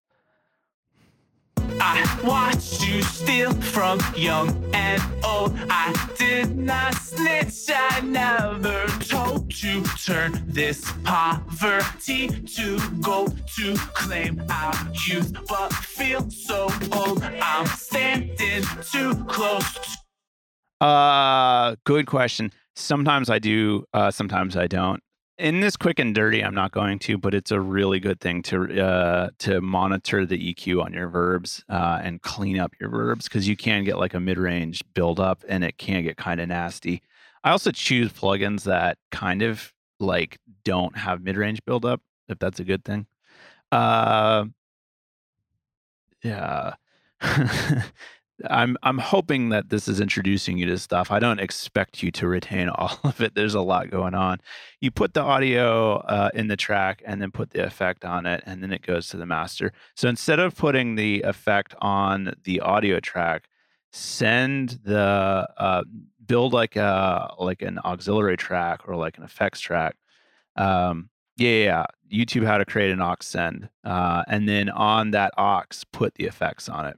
D: I watched you steal from young and old. I did not snitch. I never told to turn this poverty to gold to claim our youth, but feel so old. I'm standing too close.
B: Uh, good question. Sometimes I do. Uh, sometimes I don't. In this quick and dirty, I'm not going to, but it's a really good thing to uh, to monitor the EQ on your verbs uh, and clean up your verbs because you can get like a mid range buildup and it can get kind of nasty. I also choose plugins that kind of like don't have mid range buildup, if that's a good thing. Uh, yeah. *laughs* I'm I'm hoping that this is introducing you to stuff. I don't expect you to retain *laughs* all of it. There's a lot going on. You put the audio uh, in the track and then put the effect on it, and then it goes to the master. So instead of putting the effect on the audio track, send the uh, build like a like an auxiliary track or like an effects track. Um, yeah, yeah. YouTube how to create an aux send, uh, and then on that aux put the effects on it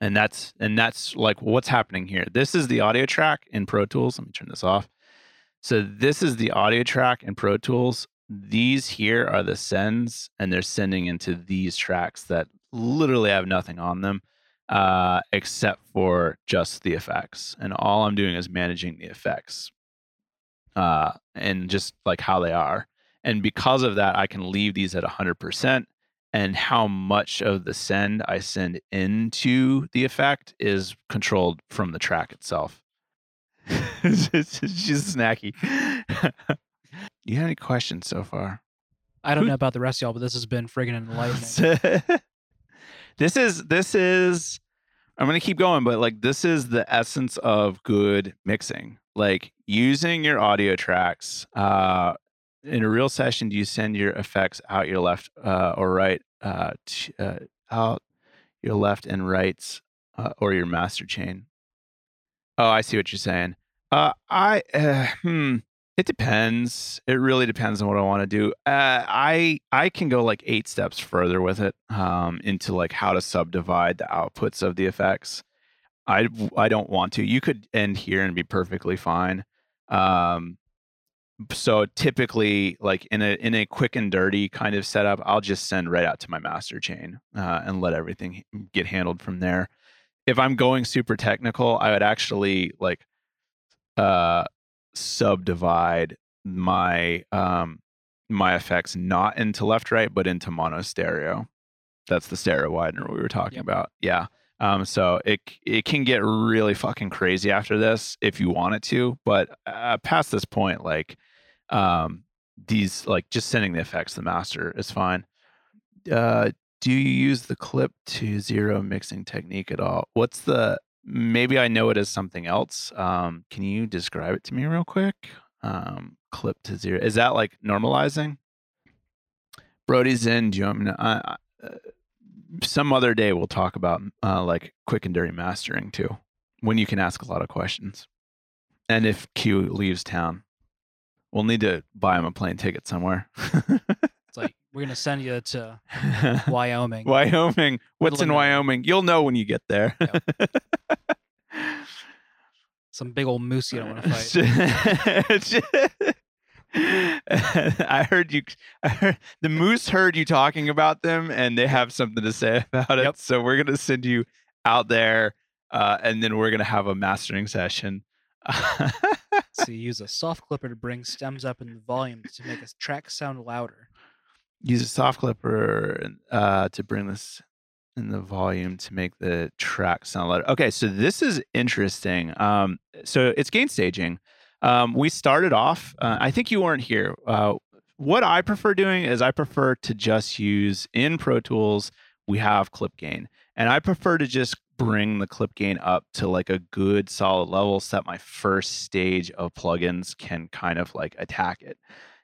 B: and that's and that's like what's happening here. This is the audio track in pro tools. Let me turn this off. So this is the audio track in pro tools. These here are the sends and they're sending into these tracks that literally have nothing on them uh, except for just the effects. And all i'm doing is managing the effects uh, and just like how they are. And because of that i can leave these at 100% and how much of the send I send into the effect is controlled from the track itself. *laughs* She's snacky. *laughs* you have any questions so far?
C: I don't
B: Who-
C: know about the rest of y'all, but this has been friggin' enlightening. *laughs*
B: this is this is I'm gonna keep going, but like this is the essence of good mixing. Like using your audio tracks. Uh in a real session, do you send your effects out your left uh, or right, uh, t- uh, out your left and rights, uh, or your master chain? Oh, I see what you're saying. Uh, I uh, hmm. It depends. It really depends on what I want to do. Uh, I I can go like eight steps further with it, um, into like how to subdivide the outputs of the effects. I I don't want to. You could end here and be perfectly fine. Um, so typically, like in a in a quick and dirty kind of setup, I'll just send right out to my master chain uh, and let everything get handled from there. If I'm going super technical, I would actually like uh subdivide my um my effects not into left right but into mono stereo that's the stereo widener we were talking
C: Yep.
B: about yeah um so it it can get really fucking crazy after this if you want it to but uh, past this point like um these like just sending the effects to the master is fine uh do you use the clip to zero mixing technique at all what's the maybe I know it as something else. Um, can you describe it to me real quick? Um, clip to zero. Is that like normalizing? Brody's in. Do you want me to? Uh, some other day we'll talk about uh, like quick and dirty mastering too, when you can ask a lot of questions. And if Q leaves town, we'll need to buy him a plane ticket somewhere.
C: It's like we're gonna send you to *laughs* Wyoming.
B: Wyoming. What's
C: Middle
B: in. Wyoming? You'll know when you get there. *laughs*
C: Some big old moose you don't want to fight. *laughs*
B: I heard you. I heard, the moose heard you talking about them, and they have something to say about it.
C: Yep.
B: So we're gonna send you out there, uh, and then we're gonna have a mastering session.
C: You use a soft clipper to bring stems up in the volume to make a track sound louder.
B: use a soft clipper uh, to bring this in the volume to make the track sound louder. Okay, so this is interesting. Um, so it's gain staging. Um, we started off. Uh, I think you weren't here. Uh, what I prefer doing is I prefer to just use in Pro Tools. We have clip gain, and I prefer to just bring the clip gain up to like a good solid level so that my first stage of plugins can kind of like attack it.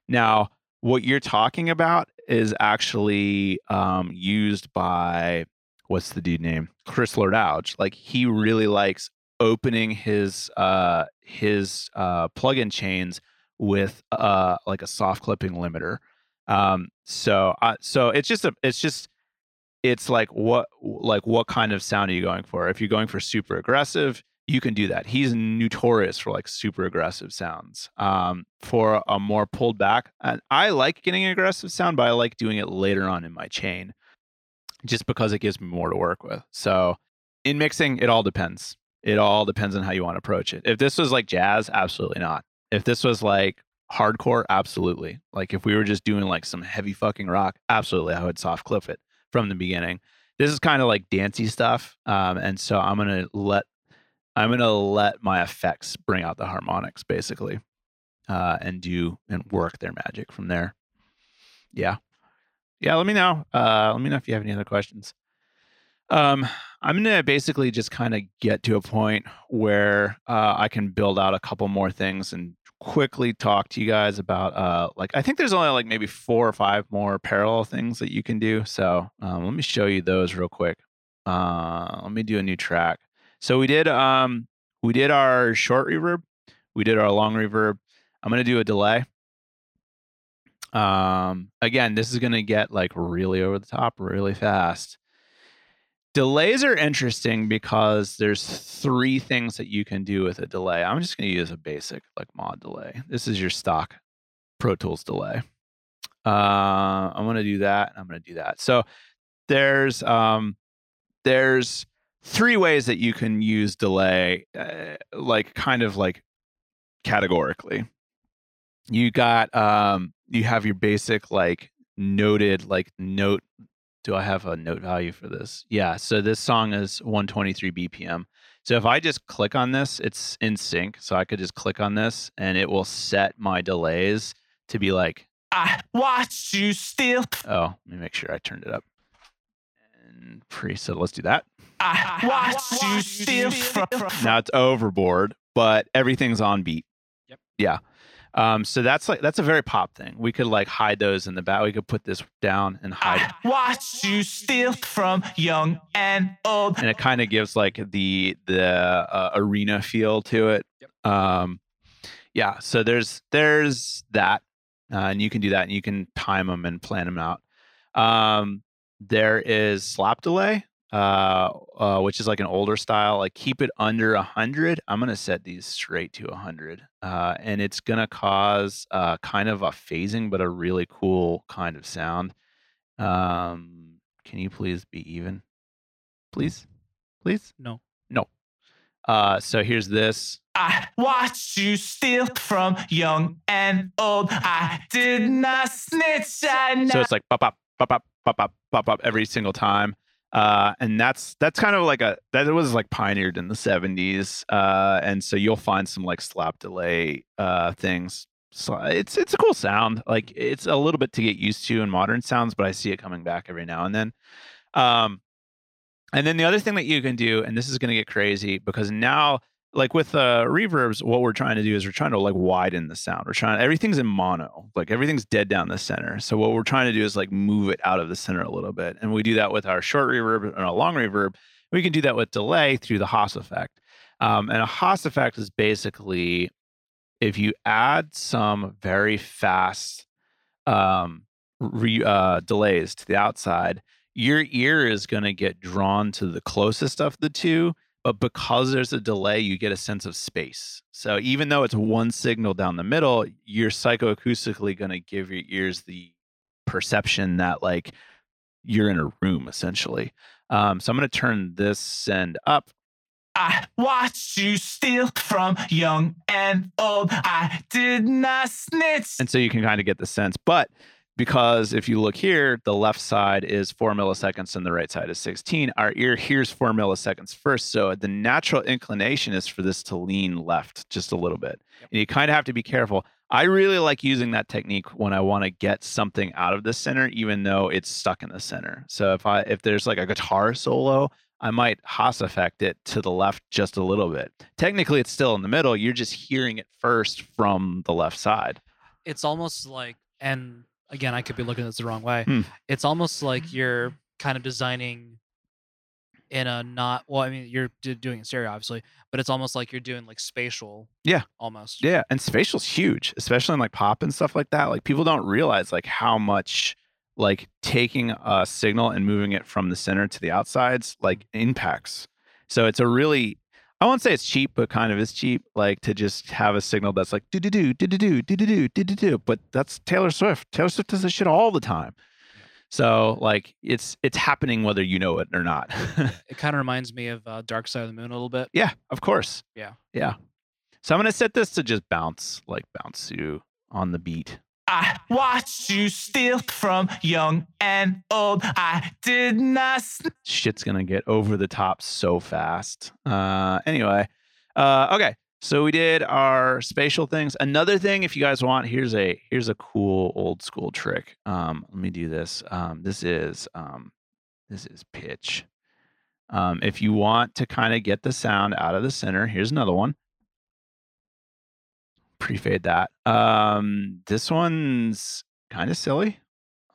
B: Now, what you're talking about is actually um, used by what's the dude name? Chris Lord-Alge. Like he really likes opening his uh his uh plugin chains with uh like a soft clipping limiter. Um so uh, so it's just a it's just it's like what like what kind of sound are you going for? If you're going for super aggressive, you can do that. He's notorious for like super aggressive sounds. Um, for a more pulled back, and I like getting an aggressive sound, but I like doing it later on in my chain, just because it gives me more to work with. So in mixing, it all depends. It all depends on how you want to approach it. If this was like jazz, absolutely not. If this was like hardcore, absolutely. Like if we were just doing like some heavy fucking rock, absolutely, I would soft clip it from the beginning. This is kind of like dancey stuff, um, and so I'm gonna let I'm gonna let my effects bring out the harmonics basically, uh, and do and work their magic from there. Yeah, yeah. Let me know. Uh, let me know if you have any other questions. Um, I'm gonna basically just kind of get to a point where uh, I can build out a couple more things and quickly talk to you guys about uh like I think there's only like maybe four or five more parallel things that you can do. So um, let me show you those real quick. Uh, let me do a new track. So we did um we did our short reverb, we did our long reverb. I'm gonna do a delay. Um again, this is gonna get like really over the top really fast. Delays are interesting because there's three things that you can do with a delay. I'm just going to use a basic like mod delay. This is your stock Pro Tools delay. Uh, I'm going to do that. I'm going to do that. So there's um, there's three ways that you can use delay, uh, like kind of like categorically. You got um, you have your basic like noted like note do I have a note value for this? Yeah. So this song is 123 BPM. So if I just click on this, it's in sync. So I could just click on this and it will set my delays to be like,
D: I watch you steal.
B: oh, let me make sure I turned it up. And preset, let's do that.
D: I watch you steal.
B: Now it's overboard, but everything's on beat.
C: Yep.
B: Yeah. Um, so that's like that's a very pop thing. We could like hide those in the back. We could put this down and hide.
D: I watched you steal from young and old.
B: and it kind of gives like the the uh, arena feel to it. Um, yeah, so there's there's that, uh, and you can do that, and you can time them and plan them out. Um, there is slap delay, uh, uh, which is like an older style. Like keep it under a hundred. I'm gonna set these straight to a hundred, uh, and it's gonna cause uh, kind of a phasing, but a really cool kind of sound. Um, can you please be even, please, please?
C: No.
B: No. Uh, so here's this.
D: I watched you steal from young and old. I did not snitch. I
B: So it's like pop up, pop up, pop up, pop up every single time. Uh, and that's that's kind of like a that was like pioneered in the 70s. Uh, and so you'll find some like slap delay uh things. So it's it's a cool sound. Like it's a little bit to get used to in modern sounds, but I see it coming back every now and then. Um, and then the other thing that you can do, and this is going to get crazy because now, like with uh, reverbs, what we're trying to do is we're trying to like widen the sound. We're trying everything's in mono, like everything's dead down the center. So what we're trying to do is like move it out of the center a little bit, and we do that with our short reverb and a long reverb. We can do that with delay through the Haas effect. Um, and a Haas effect is basically if you add some very fast um, re, uh, delays to the outside, your ear is going to get drawn to the closest of the two. But because there's a delay, you get a sense of space. So even though it's one signal down the middle, you're psychoacoustically going to give your ears the perception that like you're in a room essentially. Um, so I'm going to turn this send up
D: I watched you steal from young and old. I did not snitch.
B: and so you can kind of get the sense but because if you look here, the left side is four milliseconds and the right side is 16. Our ear hears four milliseconds first. So the natural inclination is for this to lean left just a little bit.
C: Yep.
B: And you kind of have to be careful. I really like using that technique when I want to get something out of the center, even though it's stuck in the center. So if I if there's like a guitar solo, I might Haas effect it to the left just a little bit. Technically, it's still in the middle. You're just hearing it first from the left side.
C: It's almost like, and again, I could be looking at this the wrong way.
B: Hmm.
C: It's almost like you're kind of designing in a not well. I mean, you're d- doing it in stereo, obviously, but it's almost like you're doing like spatial.
B: Yeah.
C: almost.
B: Yeah, and spatial's huge, especially in like pop and stuff like that. Like people don't realize like how much like taking a signal and moving it from the center to the outsides like impacts. So it's a really I won't say it's cheap, but kind of is cheap. Like to just have a signal that's like do do do do do do do do do do do do. But that's Taylor Swift. Taylor Swift does this shit all the time. So like it's it's happening whether you know it or not.
C: It kind of reminds me of uh, Dark Side of the Moon a little bit.
B: yeah, of course.
C: Yeah.
B: Yeah. So I'm gonna set this to just bounce, like bounce you on the beat.
D: I watched you steal from young and old. I did not
B: shit's gonna get over the top so fast. Uh, anyway, uh, okay. So we did our spatial things. Another thing, if you guys want, here's a here's a cool old school trick. Um, let me do this. Um, this is um, this is pitch. Um, if you want to kind of get the sound out of the center, here's another one. Pre-fade that. Um, this one's kind of silly.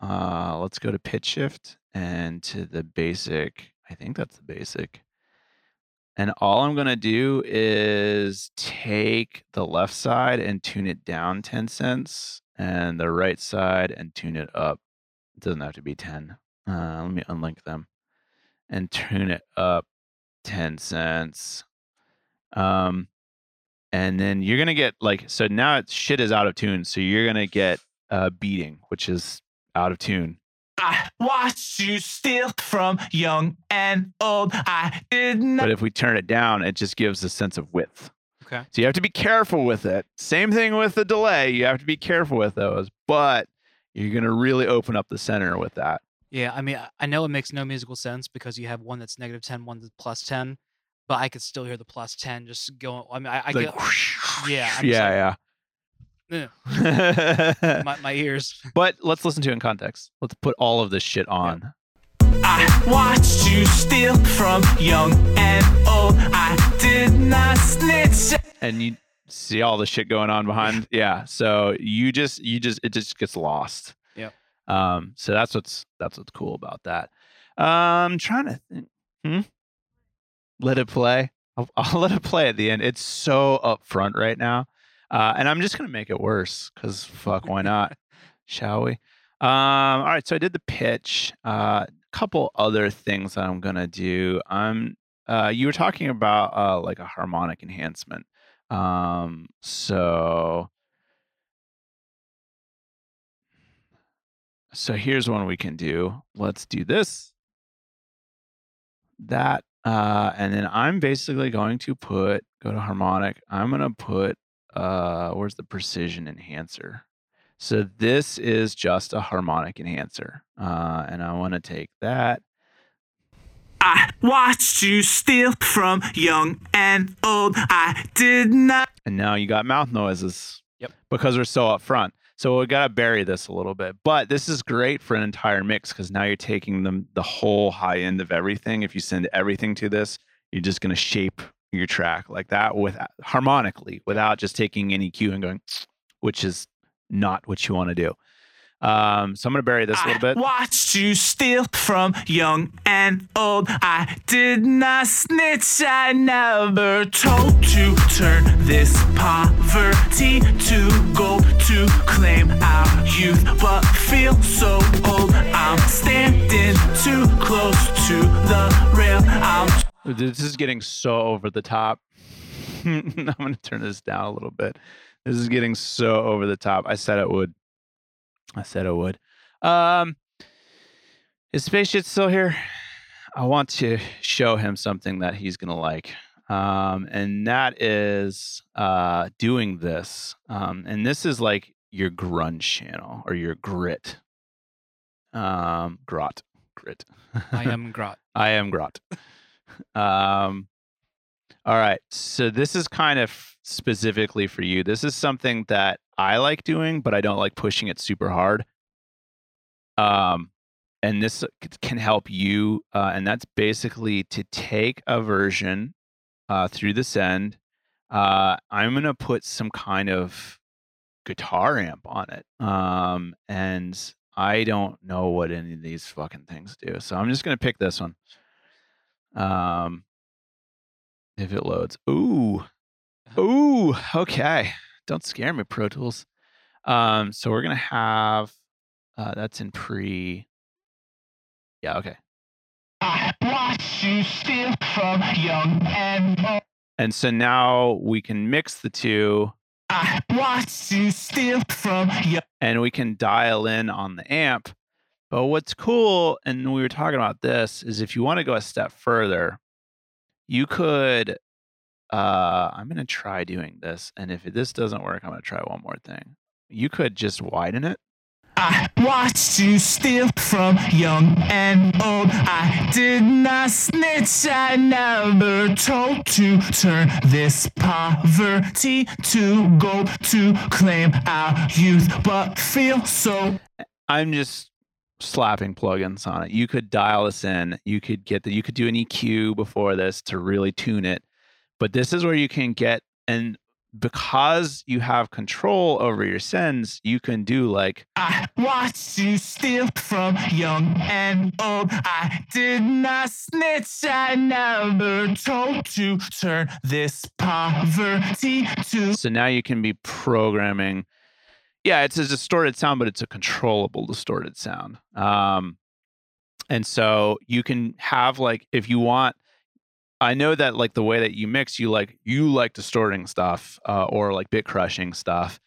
B: Uh, let's go to pitch shift and to the basic. I think that's the basic. And all I'm going to do is take the left side and tune it down 10 cents and the right side and tune it up. It doesn't have to be 10. Uh, let me unlink them and tune it up 10 cents. Um, and then you're going to get like, so now it's shit is out of tune. So you're going to get uh, beating, which is out of tune.
D: I watched you steal from young and old. I did not.
B: But if we turn it down, it just gives a sense of width.
C: Okay.
B: So you have to be careful with it. Same thing with the delay. You have to be careful with those, but you're going to really open up the center with that.
C: Yeah, I mean, I- I know it makes no musical sense because you have one that's negative 10, one that's plus 10, but I could still hear the plus 10 just going. I mean, I, I
B: Like,
C: get yeah, I'm just
B: yeah, yeah. *laughs*
C: my, my ears.
B: but *laughs* let's listen to it in context. Let's put all of this shit on.
D: I watched you steal from young and old. I did not snitch.
B: And you see all the shit going on behind. *laughs* Yeah. So you just, you just, it just gets lost.
C: Yeah.
B: Um, so that's what's, that's what's cool about that. Um, trying to think. Hmm? Let it play. I'll, *laughs* I'll let it play at the end. It's so upfront right now. Uh, and I'm just going to make it worse because fuck, why not? *laughs* Shall we? Um, all right. So I did the pitch. Uh, couple other things that I'm going to do. I'm, uh, you were talking about uh, like a harmonic enhancement. Um, so, so here's one we can do. Let's do this, that, uh, and then I'm basically going to put go to harmonic. I'm going to put uh, where's the precision enhancer? So this is just a harmonic enhancer, uh, and I want to take that.
D: I watched you steal from young and old. I did not.
B: and now you got mouth noises.
C: Yep.
B: Because we're so upfront. So we gotta bury this a little bit. But this is great for an entire mix because now you're taking them the whole high end of everything. If you send everything to this, you're just gonna shape your track like that with harmonically without just taking any cue and going, *sniffs* which is not what you want to do. Um, so I'm gonna bury this a little bit.
D: I watched you steal from young and old. I did not snitch. I never told to turn this poverty to gold to claim our youth, but feel so old. I'm standing too close to the rail. I'm
B: This is getting so over the top. *laughs* I'm going to turn this down a little bit. This is getting so over the top. I said it would. I said I would. Um, is Spaceship still here? I want to show him something that he's going to like. Um, and that is uh, doing this. Um, and this is like your grunge channel or your grit Um, grot, grit.
C: I *laughs* am Grot.
B: I am grot. um, all right. So this is kind of specifically for you. This is something that I like doing, but I don't like pushing it super hard. Um, and this can help you. Uh, and that's basically to take a version uh, through the send. Uh, I'm gonna put some kind of guitar amp on it. Um, and I don't know what any of these fucking things do. So I'm just gonna pick this one. Um, if it loads. Ooh. Ooh. Okay. Don't scare me, Pro Tools. Um, so we're gonna have uh that's in pre. Yeah, okay.
D: I you steal from young and old.
B: And so now we can mix the two
D: I you steal from young.
B: and we can dial in on the amp. But what's cool, and we were talking about this, is if you want to go a step further, you could. Uh, I'm going to try doing this. And if this doesn't work, I'm going to try one more thing. You could just widen it.
D: I watched you steal from young and old. I did not snitch. I never told to turn this poverty to gold to claim our youth, but feel so
B: I'm just slapping plugins on it. You could dial this in. You could get the you could do an EQ before this to really tune it. But this is where you can get and because you have control over your sends, you can do like
D: I watched you steal from young and old. I did not snitch. I never told to turn this poverty to
B: so now you can be programming. Yeah, it's a distorted sound, but it's a controllable distorted sound. Um, and so you can have like if you want I know that like the way that you mix, you like you like distorting stuff uh, or like bit crushing stuff.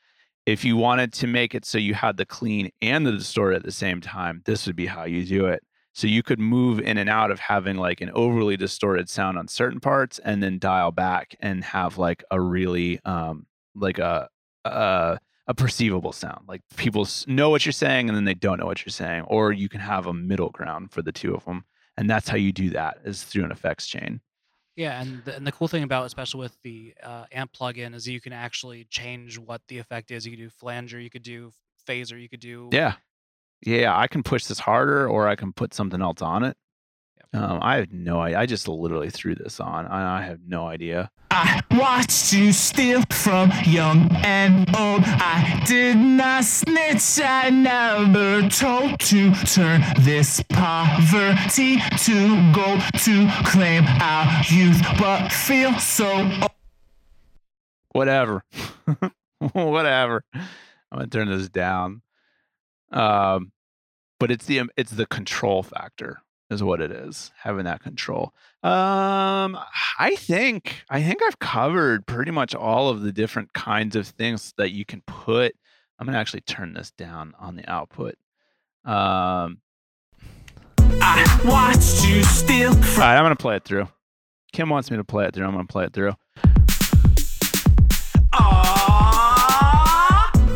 B: If you wanted to make it so you had the clean and the distort at the same time, this would be how you do it. So you could move in and out of having like an overly distorted sound on certain parts, and then dial back and have like a really um like a a, a perceivable sound. Like people know what you're saying, and then they don't know what you're saying. Or you can have a middle ground for the two of them, and that's how you do that is through an effects chain.
C: Yeah, and the, and the cool thing about, especially with the uh, amp plugin, is you can actually change what the effect is. You could do flanger, you could do phaser, you could do
B: Yeah. Yeah, I can push this harder or I can put something else on it. Um, I have no idea. I just literally threw this on. I, I have no idea.
D: I watched you steal from young and old. I did not snitch. I never told to turn this poverty to gold to claim our youth, but feel so old.
B: Whatever. *laughs* Whatever. I'm gonna turn this down. Um, but it's the it's the control factor is what it is. Having that control. Um, I think I think I've covered pretty much all of the different kinds of things that you can put. I'm gonna actually turn this down on the output. Um,
D: I watched you steal
B: all right, I'm gonna play it through. Kim wants me to play it through. I'm gonna play it through.
D: Aww.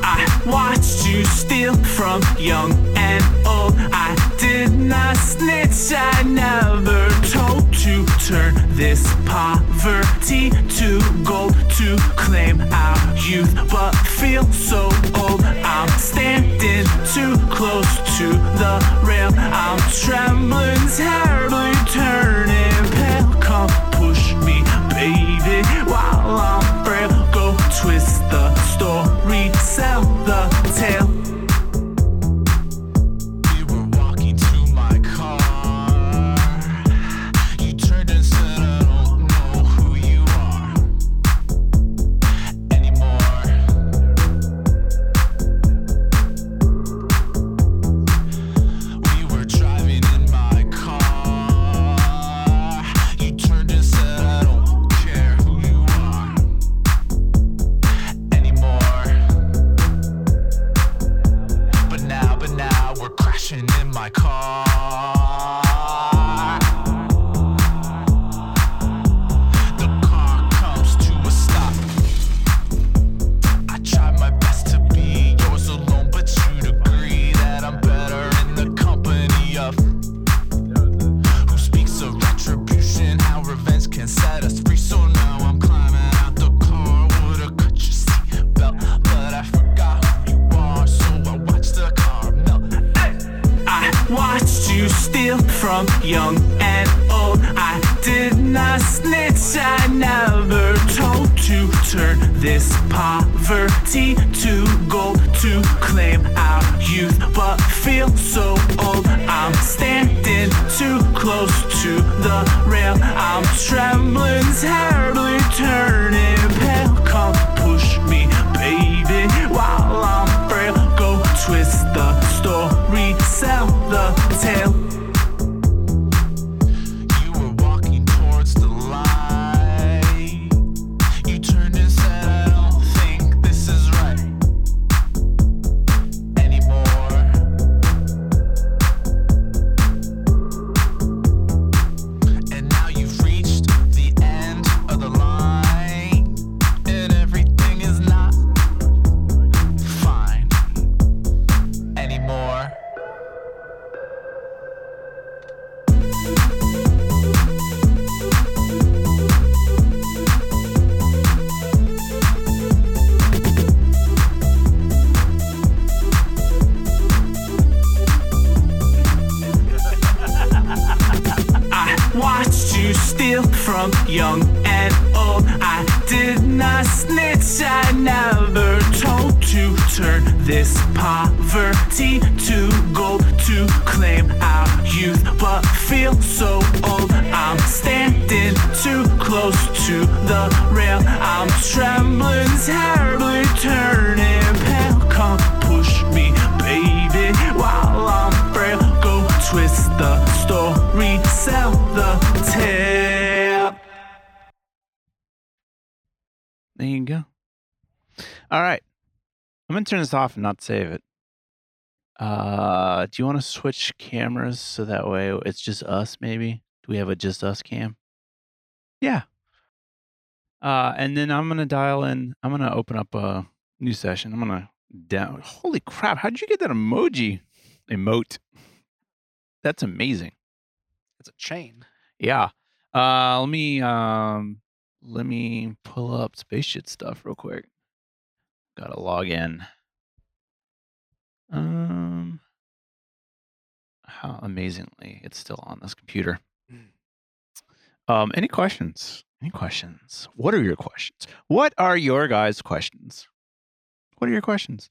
D: I watched you steal from young and old. I did not snitch. I never told to turn this poverty to gold to claim our youth, but feel so old. I'm standing too close to the rail. I'm trembling terribly, turning pale. Come push me, baby, while I'm frail. Go twist the story, sell turn this
B: off and not save it. Uh, do you want to switch cameras so that way it's just us? Maybe. Do we have a just us cam? Yeah. Uh, and then I'm gonna dial in. I'm gonna open up a new session. I'm gonna down. Holy crap! How did you get that emoji? Emote. That's amazing.
C: It's a chain.
B: Yeah. Uh, let me um, let me pull up spaceship stuff real quick. Gotta log in. Um, how amazingly it's still on this computer. Um, any questions? Any questions? What are your questions? What are your guys' questions? What are your questions?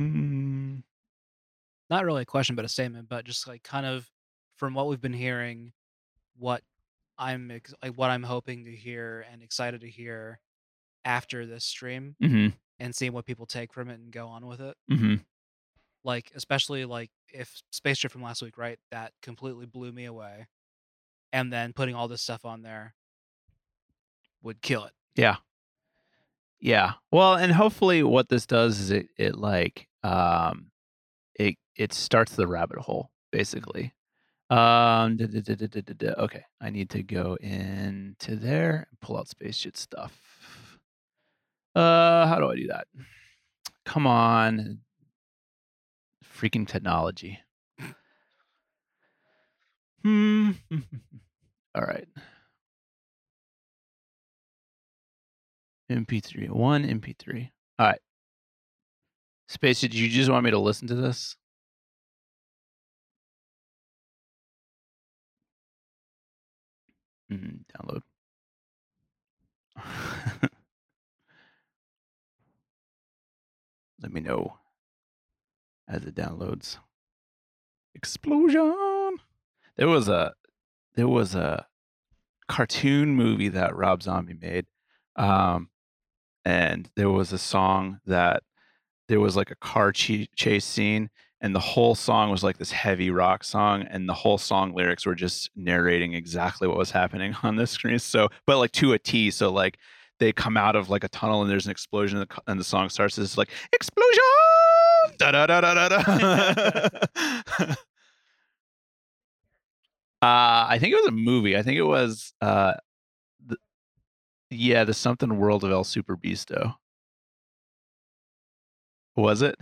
B: Mm,
C: Not really a question, but a statement. But just like kind of from what we've been hearing, what I'm ex- like what I'm hoping to hear and excited to hear after this stream
B: mm-hmm.
C: And seeing what people take from it and go on with it.
B: Mm-hmm.
C: Like especially like if Space Trip from last week, right? That completely blew me away. And then putting all this stuff on there would kill it.
B: Yeah. Yeah. Well, and hopefully what this does is it it like um it it starts the rabbit hole basically. Um da- da- da- okay, I need to go into there and pull out space spaceship stuff. Uh how do I do that? Come on. Freaking technology. Hmm. *laughs* All right. MP3. One MP3. All right. Space, did you just want me to listen to this? Mm, download. *laughs* Let me know as it downloads. Explosion. There was a there was a cartoon movie that Rob Zombie made. Um and there was a song that there was like a car ch- chase scene and the whole song was like this heavy rock song and the whole song lyrics were just narrating exactly what was happening *laughs* on the screen so but like to a t so like they come out of like a tunnel and there's an explosion and the, and the song starts it's like explosion! Da da da da da da. *laughs* Uh i think it was a movie. I think it was uh the, yeah the something world of el Superbeasto was it?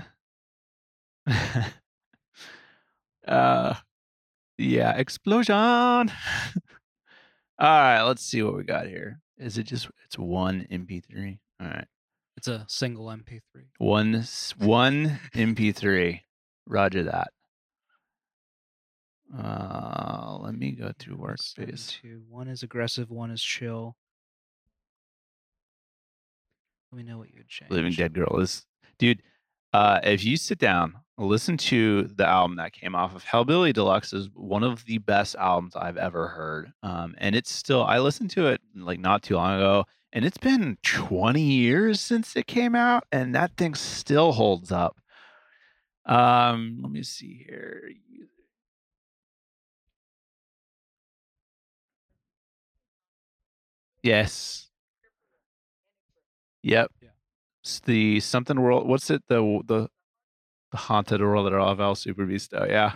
B: *laughs* Uh yeah explosion! *laughs* All right, let's see what we got here. Is it just it's one MP3? All right.
C: It's a single MP3.
B: One one MP3. Roger that. Uh, let me go
C: through
B: workspace.
C: two. One is aggressive. One is chill. Let me know what you would change.
B: Living Dead Girl is, dude. Uh, if you sit down, listen to the album that came off of Hellbilly Deluxe is one of the best albums I've ever heard. Um, and it's still I listened to it like not too long ago, and it's been 20 years since it came out, and that thing still holds up. Um, let me see here. Yes. Yep. The something world. What's it? The the the haunted world of El Superbeasto. Yeah.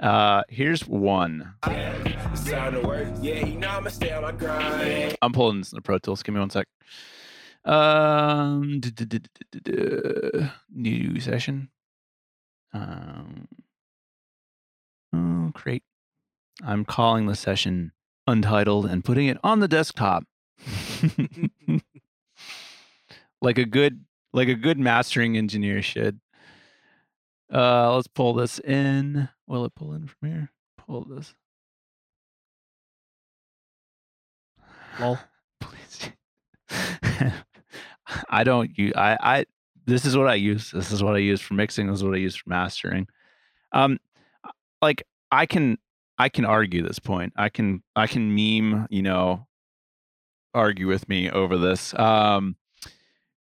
B: Uh, here's one.
E: It's time to work. Yeah, I'ma stay on my grind.
B: I'm pulling this in the Pro Tools. Give me one sec. Um, new session. Um, oh, great. I'm calling the session untitled and putting it on the desktop. *laughs* like a good like a good mastering engineer should. Uh let's pull this in. Will it pull in from here? Pull this.
C: Lol. *laughs*
B: Please. *laughs* I don't use I I this is what I use. This is what I use for mixing. This is what I use for mastering. Um like I can I can argue this point. I can I can meme, you know, argue with me over this. Um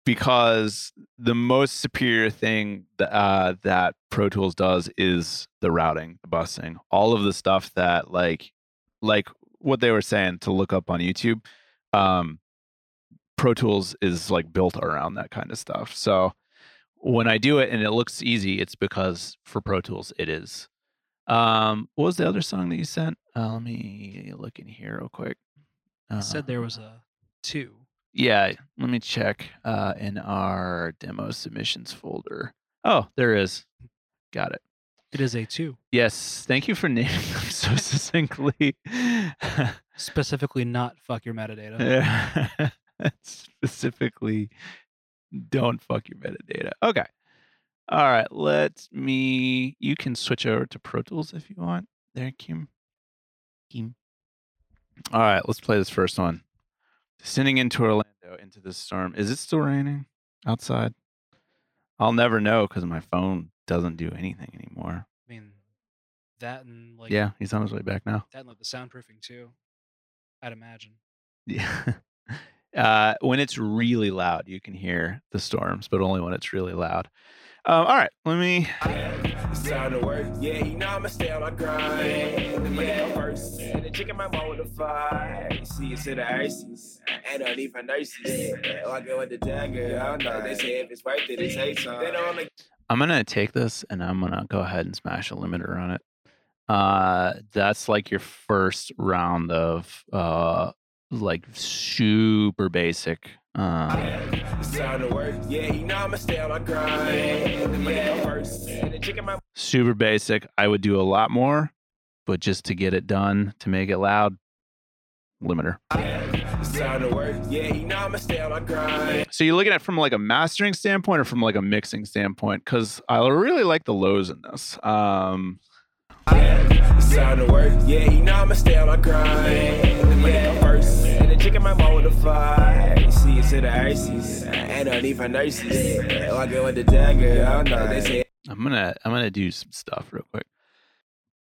B: because the most superior thing that, uh, that Pro Tools does is the routing, the busing, all of the stuff that like like what they were saying to look up on YouTube. Um, Pro Tools is like built around that kind of stuff. So when I do it and it looks easy, it's because for Pro Tools it is. Um, what was the other song that you sent? Uh, let me look in here real quick.
C: I said there
B: Uh,
C: was a two.
B: Yeah, let me check uh, in our demo submissions folder. Oh, there is. Got it.
C: It is a two.
B: Yes, thank you for naming them so succinctly. *laughs*
C: Specifically, not fuck your metadata. *laughs*
B: Specifically, don't fuck your metadata. Okay. All right. Let me. You can switch over to Pro Tools if you want. There, Kim. Kim. All right. Let's play this first one. Descending into Orlando into the storm. Is it still raining outside? I'll never know because my phone doesn't do anything anymore.
C: I mean, that and like
B: yeah, he's on his way back now.
C: that and like the soundproofing too. I'd imagine.
B: Yeah. *laughs* Uh, when it's really loud, you can hear the storms, but only when it's really loud. Um, all right, let me.
E: It's time to work. Yeah, you know I'ma stay on my grind. Yeah, first. And the chicken my mom with the fire. See, it's in the ices. And don't even nurses. Walking with the dagger. I don't know. They say if it's worth it, it's hate song. They don't wanna
B: I'm gonna take this and I'm gonna go ahead and smash a limiter on it. Uh, that's like your first round of uh, like super basic. Um,
E: It's time to work. Yeah, you know I'ma stay on my grind. Yeah, first. And the chicken my
B: super basic. I would do a lot more, but just to get it done to make it loud, limiter.
E: It's time to work. Yeah, you know I'ma stay on my grind.
B: So you're looking at it from like a mastering standpoint or from like a mixing standpoint? Because I really like the lows in this. Um,
E: It's time to work. Yeah, you know I'ma stay on my grind. Yeah, first. And the chicken my mom with the fire. You see, it's in the ices. And don't even nurses. Walking with the dagger. I don't know. They say
B: I'm gonna I'm gonna do some stuff real quick.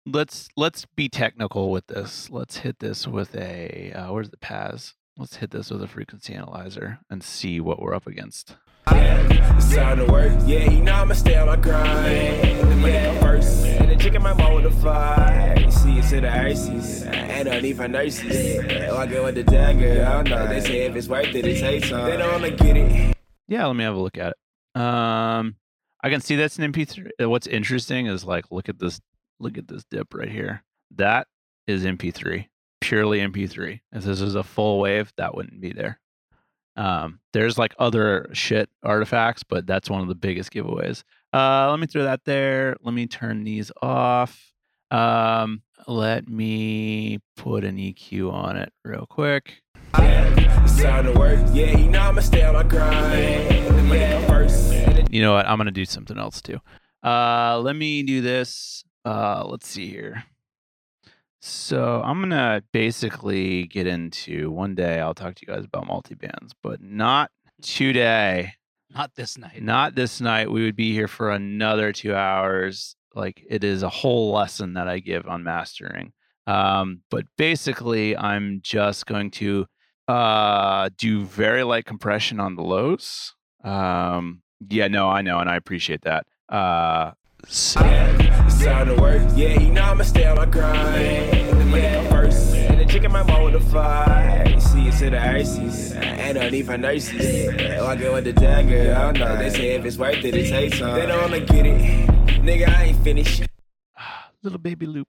B: Let's let's be technical with this. Let's hit this with a uh, where's the Paz? Let's hit this with a frequency analyzer and see what we're up against.
E: It's time to work. Yeah, you know I'ma stay on my grind. Yeah, first. And the chicken mom with the fire. See, it's in the ices. And don't even nurses. Walking with the dagger. I don't know. They say if it's worth it, it's hate song. They don't wanna get it.
B: Yeah, let me have a look at it. Um, I can see that's an MP3. Uh, What's interesting is like look at this look at this dip right here. That is MP3, purely MP3. If this is a full wave, that wouldn't be there. Um, there's like other shit artifacts, but that's one of the biggest giveaways. Uh, let me throw that there. Let me turn these off. Um, Let me put an EQ on it real quick.
E: You know
B: what? I'm gonna do something else too. Uh, let me do this. Uh, let's see here. So I'm gonna basically get into one day. I'll talk to you guys about multi-bands, but not today.
C: Not this night.
B: Not this night. We would be here for another two hours. Like it is a whole lesson that I give on mastering. Um, but basically, I'm just going to uh, do very light compression on the lows. Um, yeah, no, I know, and I appreciate that. Uh, so,
E: It's time to work. Yeah, you know I'ma stay on my grind. Yeah, first. And the chicken might want with the fight. See it to the ices. And I need for nurses. Walking with the dagger. I don't know. They say if it's worth it, it takes some. They don't wanna get it. Nigga, I ain't finished. *sighs*
B: little baby loop,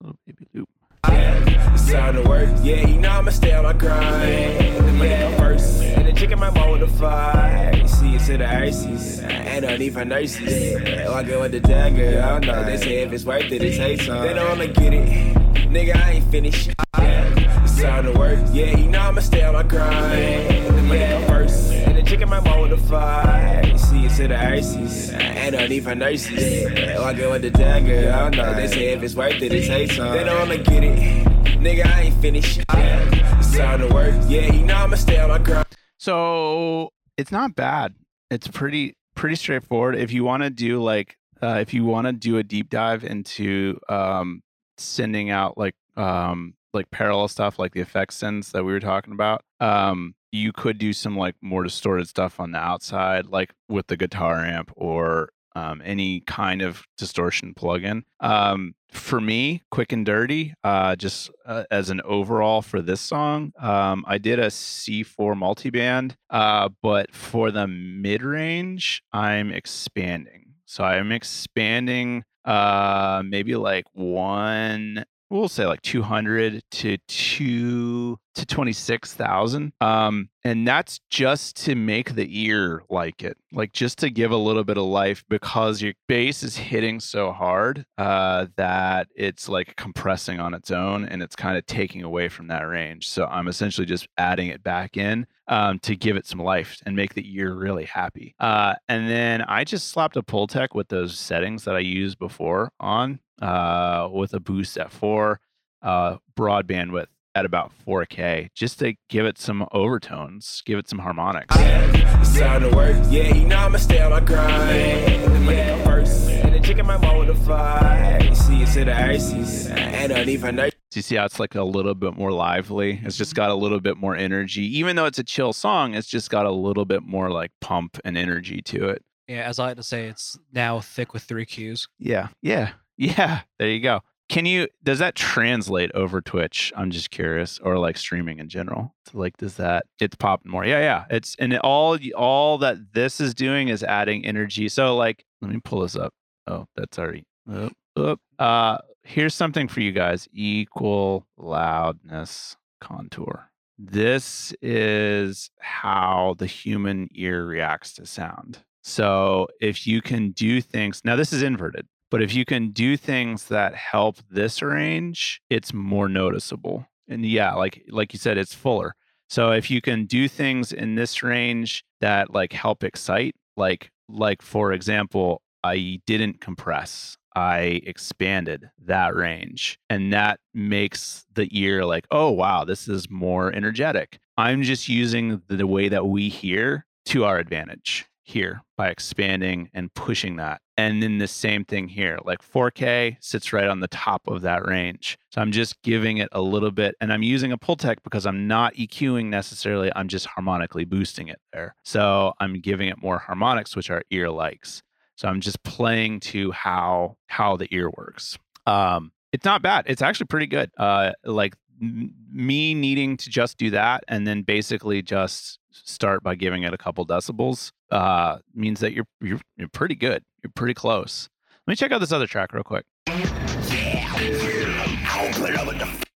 B: little baby loop.
E: It's time to work. Yeah, you know I'ma stay on my grind. The money Yeah, first. And the chicken might want with the fight. See it to the ices. I need for nurses. Walking oh, with the dagger. I don't know. They say if it's worth it, it takes some. They don't wanna get it. Nigga, I ain't finished. It's time to work. Yeah, you know I'ma stay on my grind. Yeah, first. And the chicken the fight. See it to the ices. And I need for nurses. Walking with the dagger. I don't know. They say if it's worth it, it takes some. They don't wanna get it. Nigga, I ain't finished. It's time to work. Yeah, you know I'ma stay on my grind.
B: So it's not bad. It's pretty pretty straightforward. If you want to do like uh, if you want to do a deep dive into um, sending out like um, like parallel stuff like the effect sends that we were talking about, um, you could do some like more distorted stuff on the outside, like with the guitar amp or um, any kind of distortion plugin. Um, for me, quick and dirty, uh, just uh, as an overall for this song, um, I did a C4 multiband, uh, but for the mid range, I'm expanding. So I'm expanding uh, maybe like one, we'll say like 200 to two to 26,000. Um, and that's just to make the ear like it, like just to give a little bit of life because your bass is hitting so hard uh, that it's like compressing on its own and it's kind of taking away from that range. So I'm essentially just adding it back in um, to give it some life and make the ear really happy. Uh, and then I just slapped a Pultec with those settings that I used before on uh, with a boost at four, uh, broad bandwidth at about 4K, just to give it some overtones, give it some harmonics.
E: It's time to work. Yeah, you know I'ma stay on my grind. Yeah, first. And the chicken might want with the fight. See it to the ices. And I need for nurses.
B: Do you see how it's like a little bit more lively? It's just got a little bit more energy. Even though it's a chill song, it's just got a little bit more like pump and energy to it.
C: Yeah, as I like to say, it's now thick with three Qs.
B: Yeah. Yeah. Yeah. There you go. Can you does that translate over Twitch? I'm just curious, or like streaming in general. So like, does that it's popping more? Yeah, yeah. It's and it, all all that this is doing is adding energy. So like, let me pull this up. Oh, that's already up. up. Uh, here's something for you guys: equal loudness contour. This is how the human ear reacts to sound. So if you can do things now, this is inverted. But if you can do things that help this range, it's more noticeable. And yeah, like like you said, it's fuller. So if you can do things in this range that like help excite, like like for example, I didn't compress. I expanded that range. And that makes the ear like, oh wow, this is more energetic. I'm just using the way that we hear to our advantage here by expanding and pushing that. And then the same thing here, like 4K sits right on the top of that range. So I'm just giving it a little bit, and I'm using a Pultec because I'm not EQing necessarily. I'm just harmonically boosting it there. So I'm giving it more harmonics, which our ear likes. So I'm just playing to how how the ear works. Um, it's not bad. It's actually pretty good. Uh, like m- me needing to just do that and then basically just start by giving it a couple decibels uh, means that you're, you're you're pretty good. You're pretty close. Let me check out this other track real quick.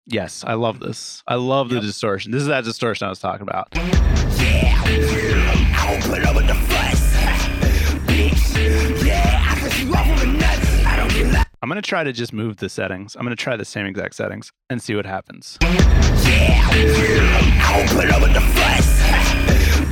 B: Yes, I love this. I love the distortion. This is that distortion I was talking about. I'm gonna try to just move the settings. I'm gonna try the same exact settings and see what happens.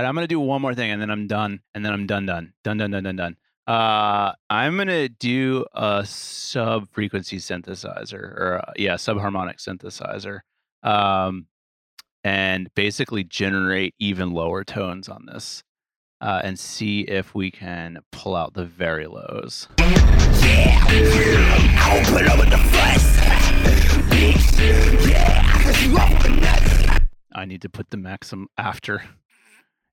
B: right, I'm gonna do one more thing and then I'm done. And then I'm done, done, done, done, done, done, done. Uh, I'm gonna do a sub frequency synthesizer or uh, yeah, subharmonic synthesizer. Um, and basically generate even lower tones on this. Uh, and see if we can pull out the very lows. I need to put the maximum after.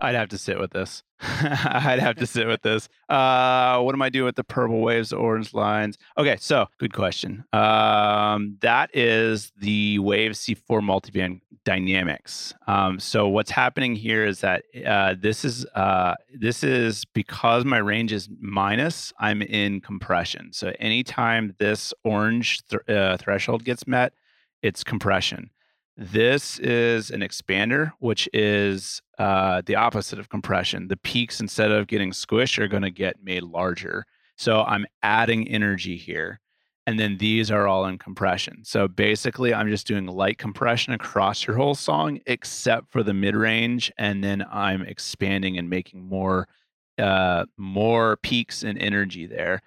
B: I'd have to sit with this. *laughs* I'd have to sit with this. Uh, what am I doing with the purple waves, orange lines? Okay, so good question. Um, that is the Wave C4 multiband dynamics. Um, so what's happening here is that uh, this is uh, this is because my range is minus. I'm in compression. So anytime this orange th- uh, threshold gets met, it's compression. This is an expander, which is uh, the opposite of compression. The peaks, instead of getting squished, are going to get made larger. So I'm adding energy here. And then these are all in compression. So basically, I'm just doing light compression across your whole song, except for the mid range. And then I'm expanding and making more, uh, more peaks and energy there.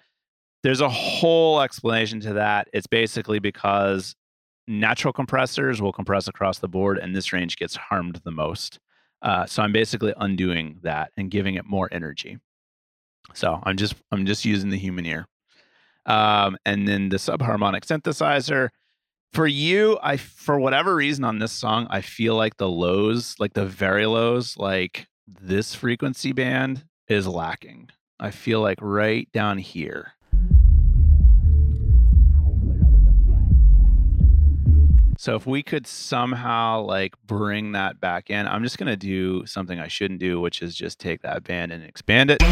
B: There's a whole explanation to that. It's basically because natural compressors will compress across the board, and this range gets harmed the most. Uh, so I'm basically undoing that and giving it more energy. So I'm just I'm just using the human ear, um, and then the subharmonic synthesizer. For you, I for whatever reason on this song, I feel like the lows, like the very lows, like this frequency band is lacking. I feel like right down here. So if we could somehow like bring that back in, I'm just gonna do something I shouldn't do, which is just take that band and expand it.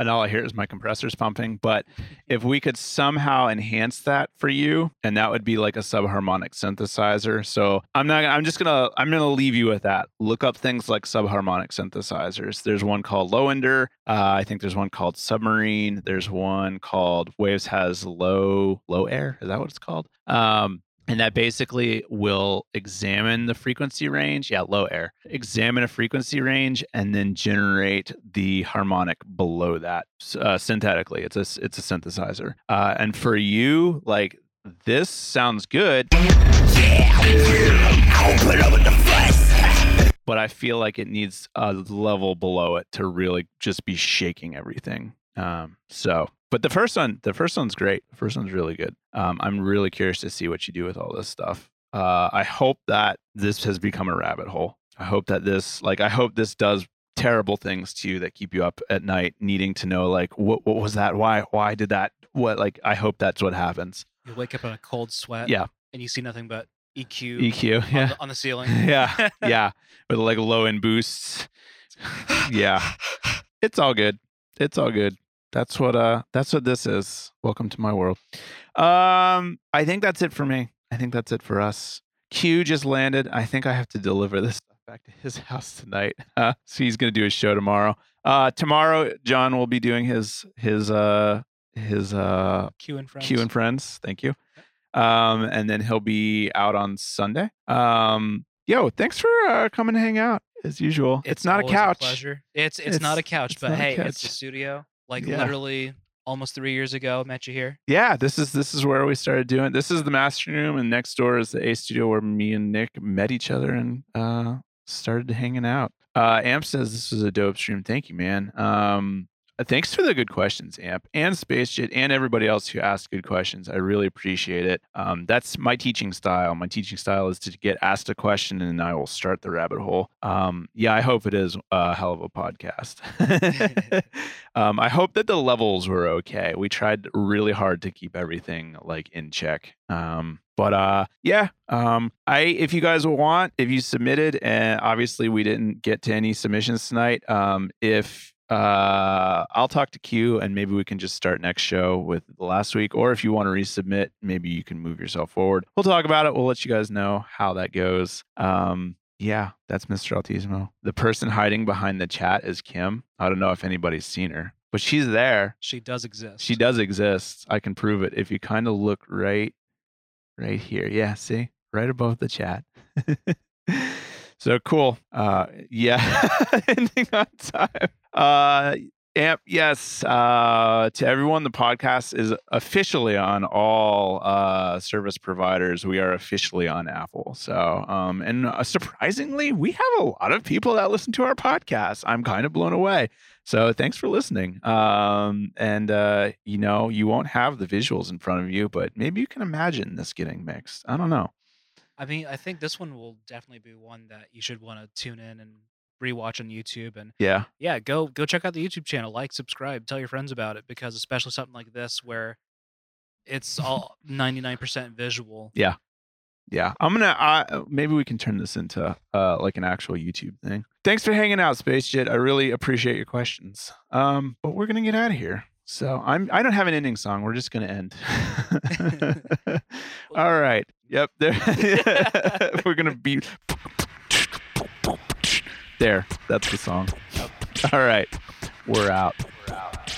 B: And all I hear is my compressors pumping. But if we could somehow enhance that for you, and that would be like a subharmonic synthesizer. So I'm not. I'm just gonna. I'm gonna leave you with that. Look up things like subharmonic synthesizers. There's one called Lowender. Uh, I think there's one called Submarine. There's one called Waves has low LoAir. Is that what it's called? Um, and that basically will examine the frequency range yeah LoAir examine a frequency range and then generate the harmonic below that uh, synthetically. It's a it's a synthesizer. Uh, and for you like this sounds good. But i feel like it needs a level below it to really just be shaking everything um, so but the first one, the first one's great. The first one's really good. Um, I'm really curious to see what you do with all this stuff. Uh, I hope that this has become a rabbit hole. I hope that this, like, I hope this does terrible things to you that keep you up at night, needing to know, like, what what was that? Why why did that? What like? I hope that's what happens.
C: You wake up in a cold sweat.
B: Yeah.
C: And you see nothing but EQ,
B: EQ,
C: on,
B: yeah,
C: the, on the ceiling. *laughs*
B: yeah, *laughs* yeah, with like low end boosts. *sighs* Yeah, *laughs* it's all good. It's all good. That's what uh that's what this is. Welcome to my world. Um I think that's it for me. I think that's it for us. Q just landed. I think I have to deliver this stuff back to his *laughs* house tonight. Uh, so he's going to do his show tomorrow. Uh tomorrow John will be doing his his uh his uh
C: Q and friends.
B: Q and friends. Thank you. Um and then he'll be out on Sunday. Um yo, thanks for uh, coming to hang out as usual. It's, not a couch.
C: pleasure. It's, it's not a couch, but
B: a
C: hey, it's the
B: couch.
C: studio. Like
B: Yeah.
C: literally almost three years ago, met you here.
B: yeah this is this is where we started doing this is the master room and next door is the a studio where me and nick met each other and uh started hanging out uh amp says this was a dope stream thank you man um thanks for the good questions, Amp and Space Jet and everybody else who asked good questions. I really appreciate it. Um, that's my teaching style. My teaching style is to get asked a question and I will start the rabbit hole. Um, yeah, I hope it is a hell of a podcast. *laughs* *laughs* um, I hope that the levels were okay. We tried really hard to keep everything like in check. Um, but uh, yeah, um, I if you guys want, if you submitted, and obviously we didn't get to any submissions tonight. Um, if uh, I'll talk to Q and maybe we can just start next show with the last week. Or if you want to resubmit, maybe you can move yourself forward. We'll talk about it. We'll let you guys know how that goes. Um, yeah, that's Mr. Altismo. The person hiding behind the chat is Kim. I don't know if anybody's seen her, but she's there.
C: She does exist.
B: She does exist. I can prove it if you kind of look right, right here. Yeah, see, right above the chat. *laughs* so cool. Uh, yeah, *laughs* ending on time. Uh, Amp, yes. Uh, to everyone, the podcast is officially on all uh, service providers. We are officially on Apple. So, um, and uh, surprisingly, we have a lot of people that listen to our podcast. I'm kind of blown away. So, thanks for listening. Um, and uh, you know, you won't have the visuals in front of you, but maybe you can imagine this getting mixed. I don't know.
C: I mean, I think this one will definitely be one that you should want to tune in and rewatch on YouTube. And
B: Yeah.
C: yeah, go go check out the YouTube channel, like, subscribe, tell your friends about it because especially something like this where it's *laughs* all 99% visual.
B: Yeah, Yeah. I'm gonna. Uh, maybe we can turn this into uh, like an actual YouTube thing. Thanks for hanging out, Space Jet. I really appreciate your questions. Um, but we're gonna get out of here. So I'm. I don't have an ending song. We're just gonna end. *laughs* *laughs* All right. Yep. There. we're gonna be. There, that's the song. All right, we're out. We're out.